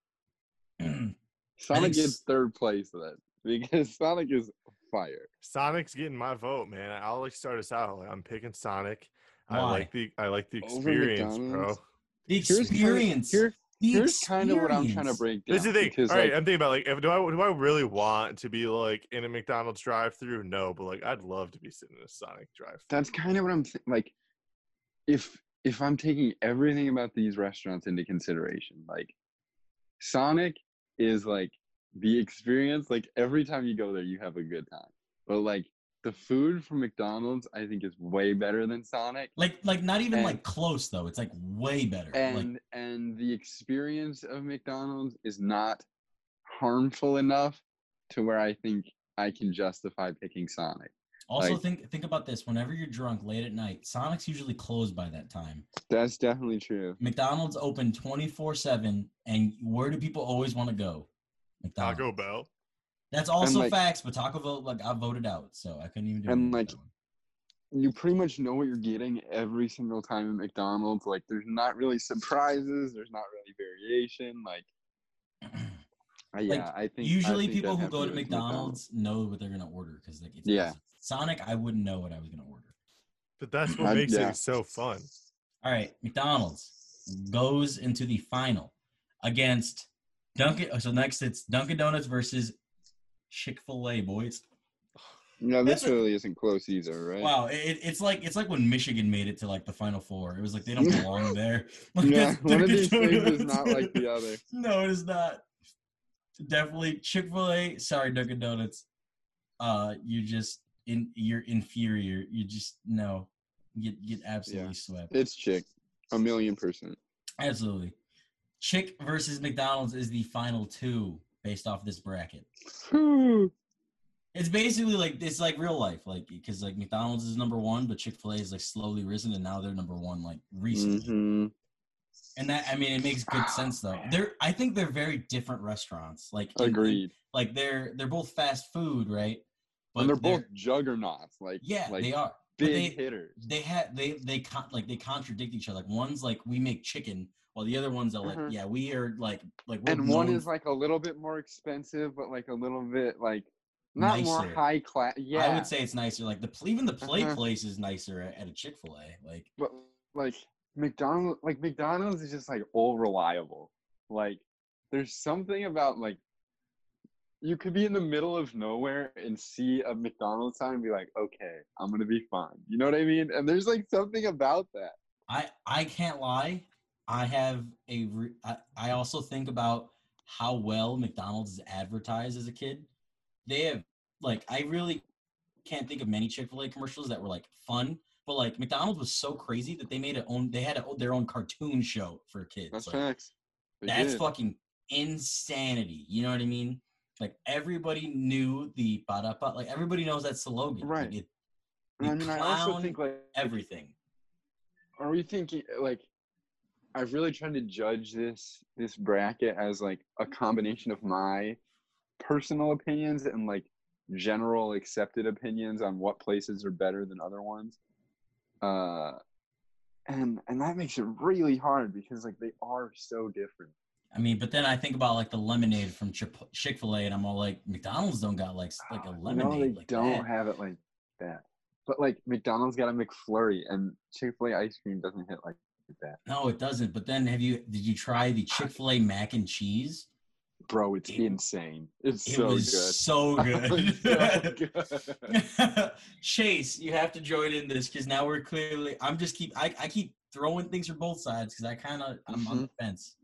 *clears throat* Sonic think gets third place then because *laughs* Sonic is fire. Sonic's getting my vote, man. I'll like start us out. Like, I'm picking Sonic. I like the I like the Over experience, bro. McDonald's? the Here's kinda- experience. here- the here's kind of what I'm trying to experience. break down. This is the thing. Because, All right, like, I'm thinking about like, if, do I do I really want to be like in a McDonald's drive-through? No, but like, I'd love to be sitting in a Sonic drive. that's kind of what I'm th- like. If if I'm taking everything about these restaurants into consideration, like Sonic is like the experience. Like every time you go there, you have a good time. But like the food from McDonald's, I think is way better than Sonic. Like, like not even And- like close though. It's like way better. and like, and the experience of McDonald's is not harmful enough to where I think I can justify picking Sonic. also like- think think about this. Whenever you're drunk late at night, Sonic's usually closed by that time. That's definitely true. McDonald's open 24 seven, and where do people always want to go? McDonald's. Taco Bell. That's also like- facts, but Taco Bell like I voted out, so I couldn't even do And, anything like, that one. You pretty much know what you're getting every single time at McDonald's. Like there's not really surprises, there's not really variation. Like *clears throat* uh, yeah, I think I Usually, think people who go to go with McDonald's know what they're gonna order because like it's Yeah. easy. Sonic, I wouldn't know what I was gonna order. But that's what makes yeah. it so fun. All right, McDonald's goes into the final against Dunkin'. So next, it's Dunkin' Donuts versus Chick Fil A, boys. No, That's this a- really isn't close either, right? Wow, it, it's like it's like when Michigan made it to like the Final Four. It was like they don't *laughs* belong there. *laughs* Like, Yeah, that's one of these things is not like the *laughs* other. No, it is not. Definitely Chick Fil A. Sorry, Dunkin' Donuts. Uh, you just in you're inferior. You just no, get get absolutely swept. It's chick, a million percent. Absolutely. Chick versus McDonald's is the final two based off this bracket. It's basically like it's like real life, like because like McDonald's is number one, but Chick Fil A is like slowly risen, and now they're number one like recently. Mhm. And that I mean, it makes good sense though. They're I think they're very different restaurants. Like in- in- Agreed. like they're they're both fast food, right? and they're both juggernauts, like yeah, like they are. Big they- hitters. They had they they con- like they contradict each other. Like one's like we make chicken, while the other one's are like Mhm. yeah we are like like we're and one known is like a little bit more expensive, but like a little bit like not more high class. Yeah, I would say it's nicer. Like the pl- even the play Uh-huh. place is nicer at, at a Chick Fil A. Like but like McDonald's, like McDonald's is just like all reliable. Like there's something about like you could be in the middle of nowhere and see a McDonald's sign and be like, okay, I'm gonna be fine. You know what I mean? And there's like something about that. I I can't lie. I have a re- I, I also think about how well McDonald's is advertised as a kid. They have like I really can't think of many Chick Fil A commercials that were like fun, but like McDonald's was so crazy that they made it own. They had a, their own cartoon show for kids. That's Like, facts. They that's did. fucking insanity. You know what I mean? Like everybody knew the ba da Like everybody knows that slogan. Like, Right. it- And I mean, I also think like everything. are we thinking like I've really tried to judge this this bracket as like a combination of my personal opinions and like general accepted opinions on what places are better than other ones. Uh and and that makes it really hard because like they are so different. I mean, but then I think about like the lemonade from Chick Fil A, and I'm all like, McDonald's don't got like like a lemonade. *sighs* No, they like don't that. have it like that. But like McDonald's got a McFlurry, and Chick Fil A ice cream doesn't hit like that. No, it doesn't. But then have you did you try the Chick Fil A mac and cheese? Bro, it's It- insane. It's It so was good. so *laughs* good. so *laughs* good. Chase, you have to join in this because now we're clearly. I'm just keep. I, I keep throwing things from both sides because I kind of I'm on the Mm-hmm. fence.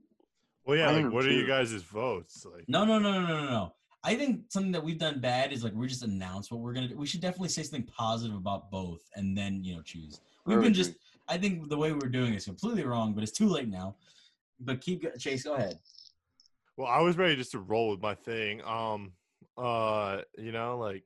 Well, yeah. Like, am what are you guys' votes? Like, No, no, no, no, no, no, no. I think something that we've done bad is like we just announce what we're gonna do. We should definitely say something positive about both and then you know choose. We've I been would just. I think the way we're doing is completely wrong, but it's too late now. But keep go- Chase. Go ahead. well, I was ready just to roll with my thing. Um, uh, you know, like,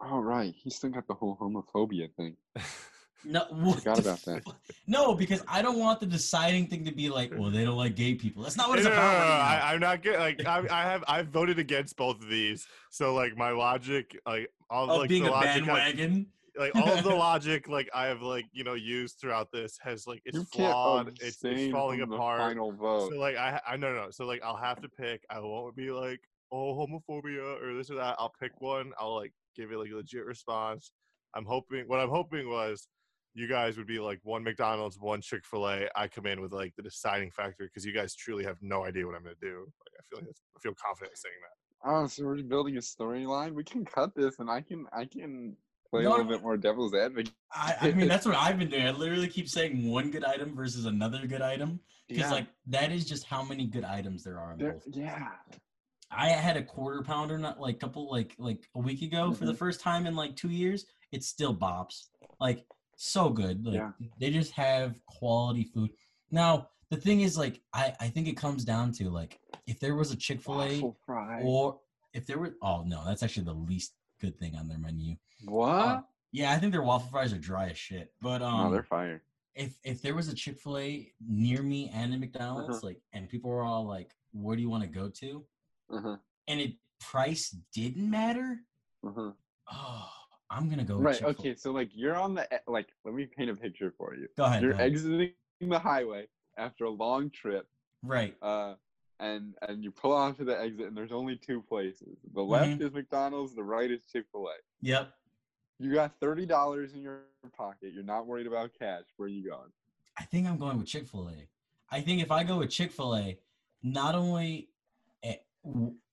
all right. right, he still got the whole homophobia thing. *laughs* No, *laughs* what Forgot about that. fu- No, because I don't want the deciding thing to be like, well, they don't like gay people. That's not what it's no, no, about. no, right now. I, I'm not good. Like, I, I have, I've voted against both of these. So, like, my logic, like, all of like being the a logic, I- bandwagon. like all of the logic, like I have, like, you know, used throughout this has like it's you flawed. It's, it's falling apart. final vote. So like I I no no. So like I'll have to pick. I won't be like oh homophobia or this or that. I'll pick one. I'll like give it like a legit response. I'm hoping what I'm hoping was you guys would be like one McDonald's, one Chick Fil A. I come in with like the deciding factor because you guys truly have no idea what I'm gonna do. Like I feel like I feel confident saying that. Oh, so we're building a storyline. We can cut this, and I can I can play No, a little bit more devil's advocate. I, I mean, that's what I've been doing. I literally keep saying one good item versus another good item because, like, that is just how many good items there are in there- both. yeah. I had a quarter pounder not like couple like like a week ago for the mm-hmm. first time in like two years. It still bops. Like so good. Like Yeah. they just have quality food. Now the thing is like I I think it comes down to like if there was a Chick Fil A or if there were oh no that's actually the least good thing on their menu. what? Uh, yeah, I think their waffle fries are dry as shit. But um, no, they're fire. if if there was a Chick Fil A near me and a McDonald's, Uh-huh. like, and people were all like, "Where do you want to go to?" Uh-huh. and it price didn't matter, Uh-huh. oh, I'm gonna go. Right. Chick-fil-A. Okay. So like you're on the like. Let me paint a picture for you. Go ahead. You're go ahead. exiting the highway after a long trip. right. Uh, and and you pull onto the exit, and there's only two places. The left Mm-hmm. is McDonald's. The right is Chick Fil A. Yep. You got thirty dollars in your pocket. You're not worried about cash. Where are you going? I think I'm going with Chick Fil A. I think if I go with Chick Fil A, not only,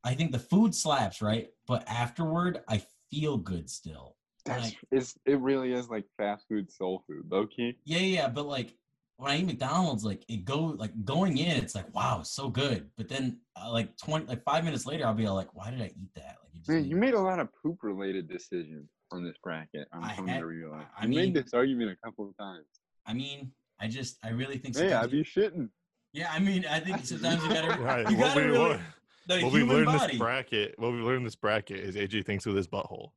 I think the food slaps right, but afterward I feel good still. That's Like- it's it really is like fast food, soul food, low key. Yeah, yeah, yeah, but like when I eat McDonald's, like it go like going in, it's like wow, so good. But then uh, like twenty, like five minutes later, I'll be all like, why did I eat that? Like, it just Man, you made a lot of poop related decisions on this bracket. I'm I coming had- to realize. I you mean- made this argument a couple of times. I mean, I just, I really think. Hey, I sometimes be shitting. yeah, I mean, I think *laughs* sometimes you gotta, Right, you what gotta we- really, what- the what we human learned body. this bracket, what we learned this bracket is AJ thinks with his butthole.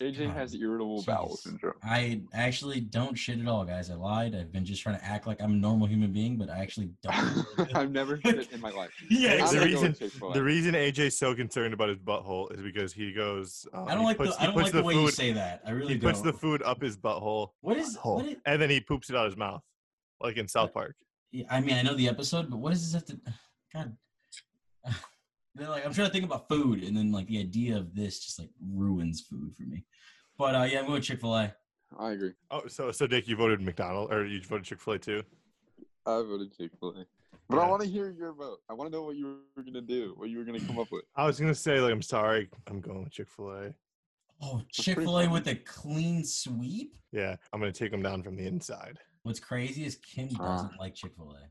AJ God, has irritable bowel syndrome. I actually don't shit at all, guys. I lied. I've been just trying to act like I'm a normal human being, but I actually don't. *laughs* I've never shit in my life. *laughs* yeah, the gonna exactly. go reason- with Chick-fil-A. The reason AJ's so concerned about his butthole is because he goes. Uh, I don't like puts, the, I don't like the, way food, you say that. I really He don't. puts the food up his butthole, what is, what is, and then he poops it out his mouth, like in South Park. Yeah, I mean, I know the episode, but what does this have to? *sighs* God, *sighs* *laughs* they're like I'm trying to think about food, and then like the idea of this just like ruins food for me. But uh, yeah, I'm going Chick Fil A. I agree. Oh, so so Dick, you voted McDonald or you voted Chick Fil A too? I voted Chick Fil A. But I want to hear your vote. I want to know what you were gonna do. What you were gonna come up with. I was gonna say like I'm sorry, I'm going with Chick Fil A. Oh, Chick Fil A with a clean sweep. Yeah, I'm gonna take them down from the inside. What's crazy is Kim Ah. doesn't like Chick Fil A.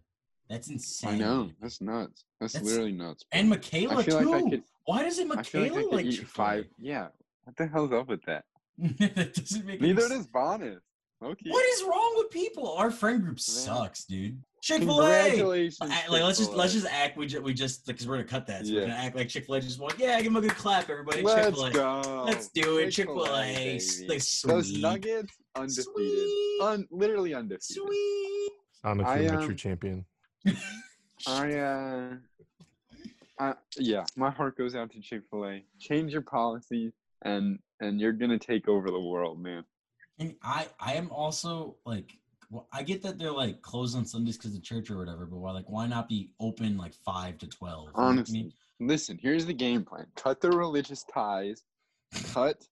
That's insane. I know. That's nuts. That's, That's- literally nuts. bro. And Michaela too. like could. Why doesn't I feel like I Michaela like, eat five. Yeah. What the hell's up with that? *laughs* That doesn't make Neither sense. does Bonus. Okay. What is wrong with people? Our friend group sucks, dude. Chick Fil A. Congratulations. Act, like let's just let's just act we just we just because we're gonna cut that so we're Yeah. gonna act like Chick Fil A just won. Yeah, give him a good clap, everybody. Chick Let's Fil A. go. Let's do it. Chick Fil A. Those nuggets undefeated. Sweet. Un- literally undefeated. Sweet. I don't know I, um, true champion. I uh, I, yeah, my heart goes out to Chick Fil A. Change your policies, and and you're gonna take over the world, man. And I I am also like well, I get that they're like closed on Sundays because of church or whatever, but why like why not be open like five to twelve? Know I Honestly, mean? listen. Here's the game plan: cut the religious ties, cut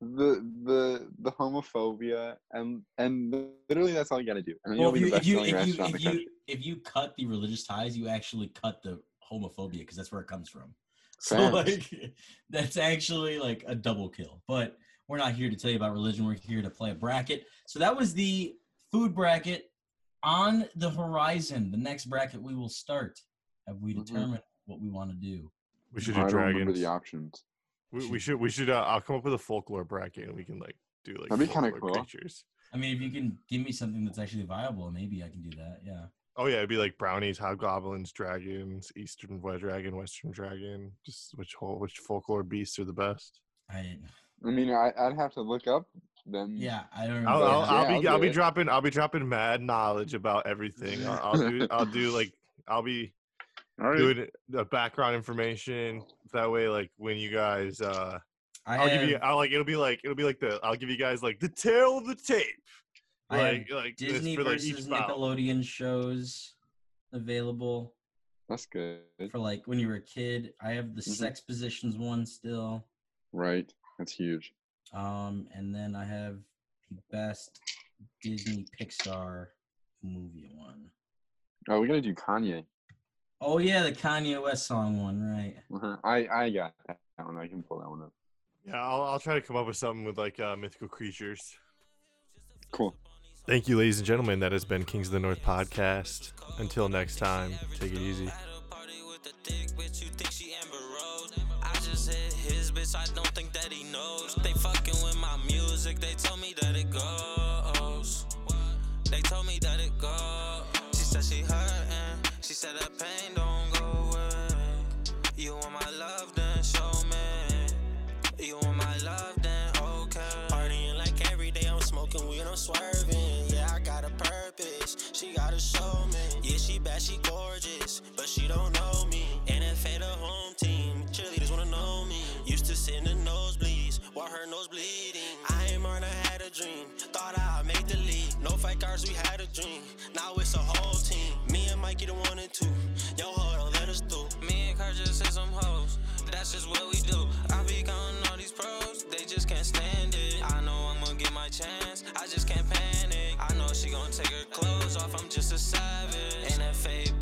the the the homophobia, and and literally that's all you got to do. Well, if you if you if you if you if you cut the religious ties, you actually cut the homophobia because that's where it comes from. *laughs* So Facts. like that's actually like a double kill. But we're not here to tell you about religion. We're here to play a bracket. So that was the food bracket on the horizon. The next bracket we will start. Have we Mhm. what we want to do? We should I do don't remember dragons. the options. We, we should we should uh, I'll come up with a folklore bracket and we can like do like That'd be kinda folklore cool. creatures. I mean, if you can give me something that's actually viable, maybe I can do that. Yeah. Oh yeah, it'd be like brownies, hobgoblins, dragons, eastern white dragon, western dragon. Just which whole which folklore beasts are the best. I I mean, I, I'd have to look up them. yeah, I don't I'll, know. I'll, Yeah, I'll I'll be I'll be it. dropping I'll be dropping mad knowledge about everything. I'll, I'll do I'll do *laughs* like I'll be All right. doing the background information that way. Like when you guys, uh I I'll give you I'll like it'll be like it'll be like the I'll give you guys like the tale of the tape. Like like Disney for like versus. Nickelodeon shows available That's good. for like when you were a kid. I have the Mhm. sex positions one still. Right. That's huge. Um, and then I have the best Disney Pixar movie one. Oh, we gotta do Kanye. Oh yeah, the Kanye West song one, right? Uh-huh. I I got that one. I can pull that one up. Yeah, I'll I'll try to come up with something with like uh, mythical creatures. Cool. Thank you, ladies and gentlemen. That has been Kings of the North podcast. Until next time, take it easy. At a party with a thick bitch, you think she Amber Rose. I just hit his bitch, I don't think that he knows. They fucking with my music, they told me that it goes. They told me that it goes. She said she hurting, she said the pain don't go away. You want my love, then show me. You want my love, then okay. Partying like every day, I'm smoking weed, I'm swerving. Yeah, I got a purpose. She gotta show me. Yeah, she bad, she gorgeous, but she don't know me. NFL the home team, cheerleaders wanna know me. Used to sit in the nosebleeds, while her nose bleeding. I ain't than had a dream. Thought I'd make. No fake cars, we had a dream. Now it's a whole team. Me and Mikey the one and two. Yo, hold on, let us through. Me and Kurt just hit some hoes. That's just what we do. I be counting all these pros, they just can't stand it. I know I'm gonna get my chance, I just can't panic. I know she gonna take her clothes off, I'm just a savage. NFA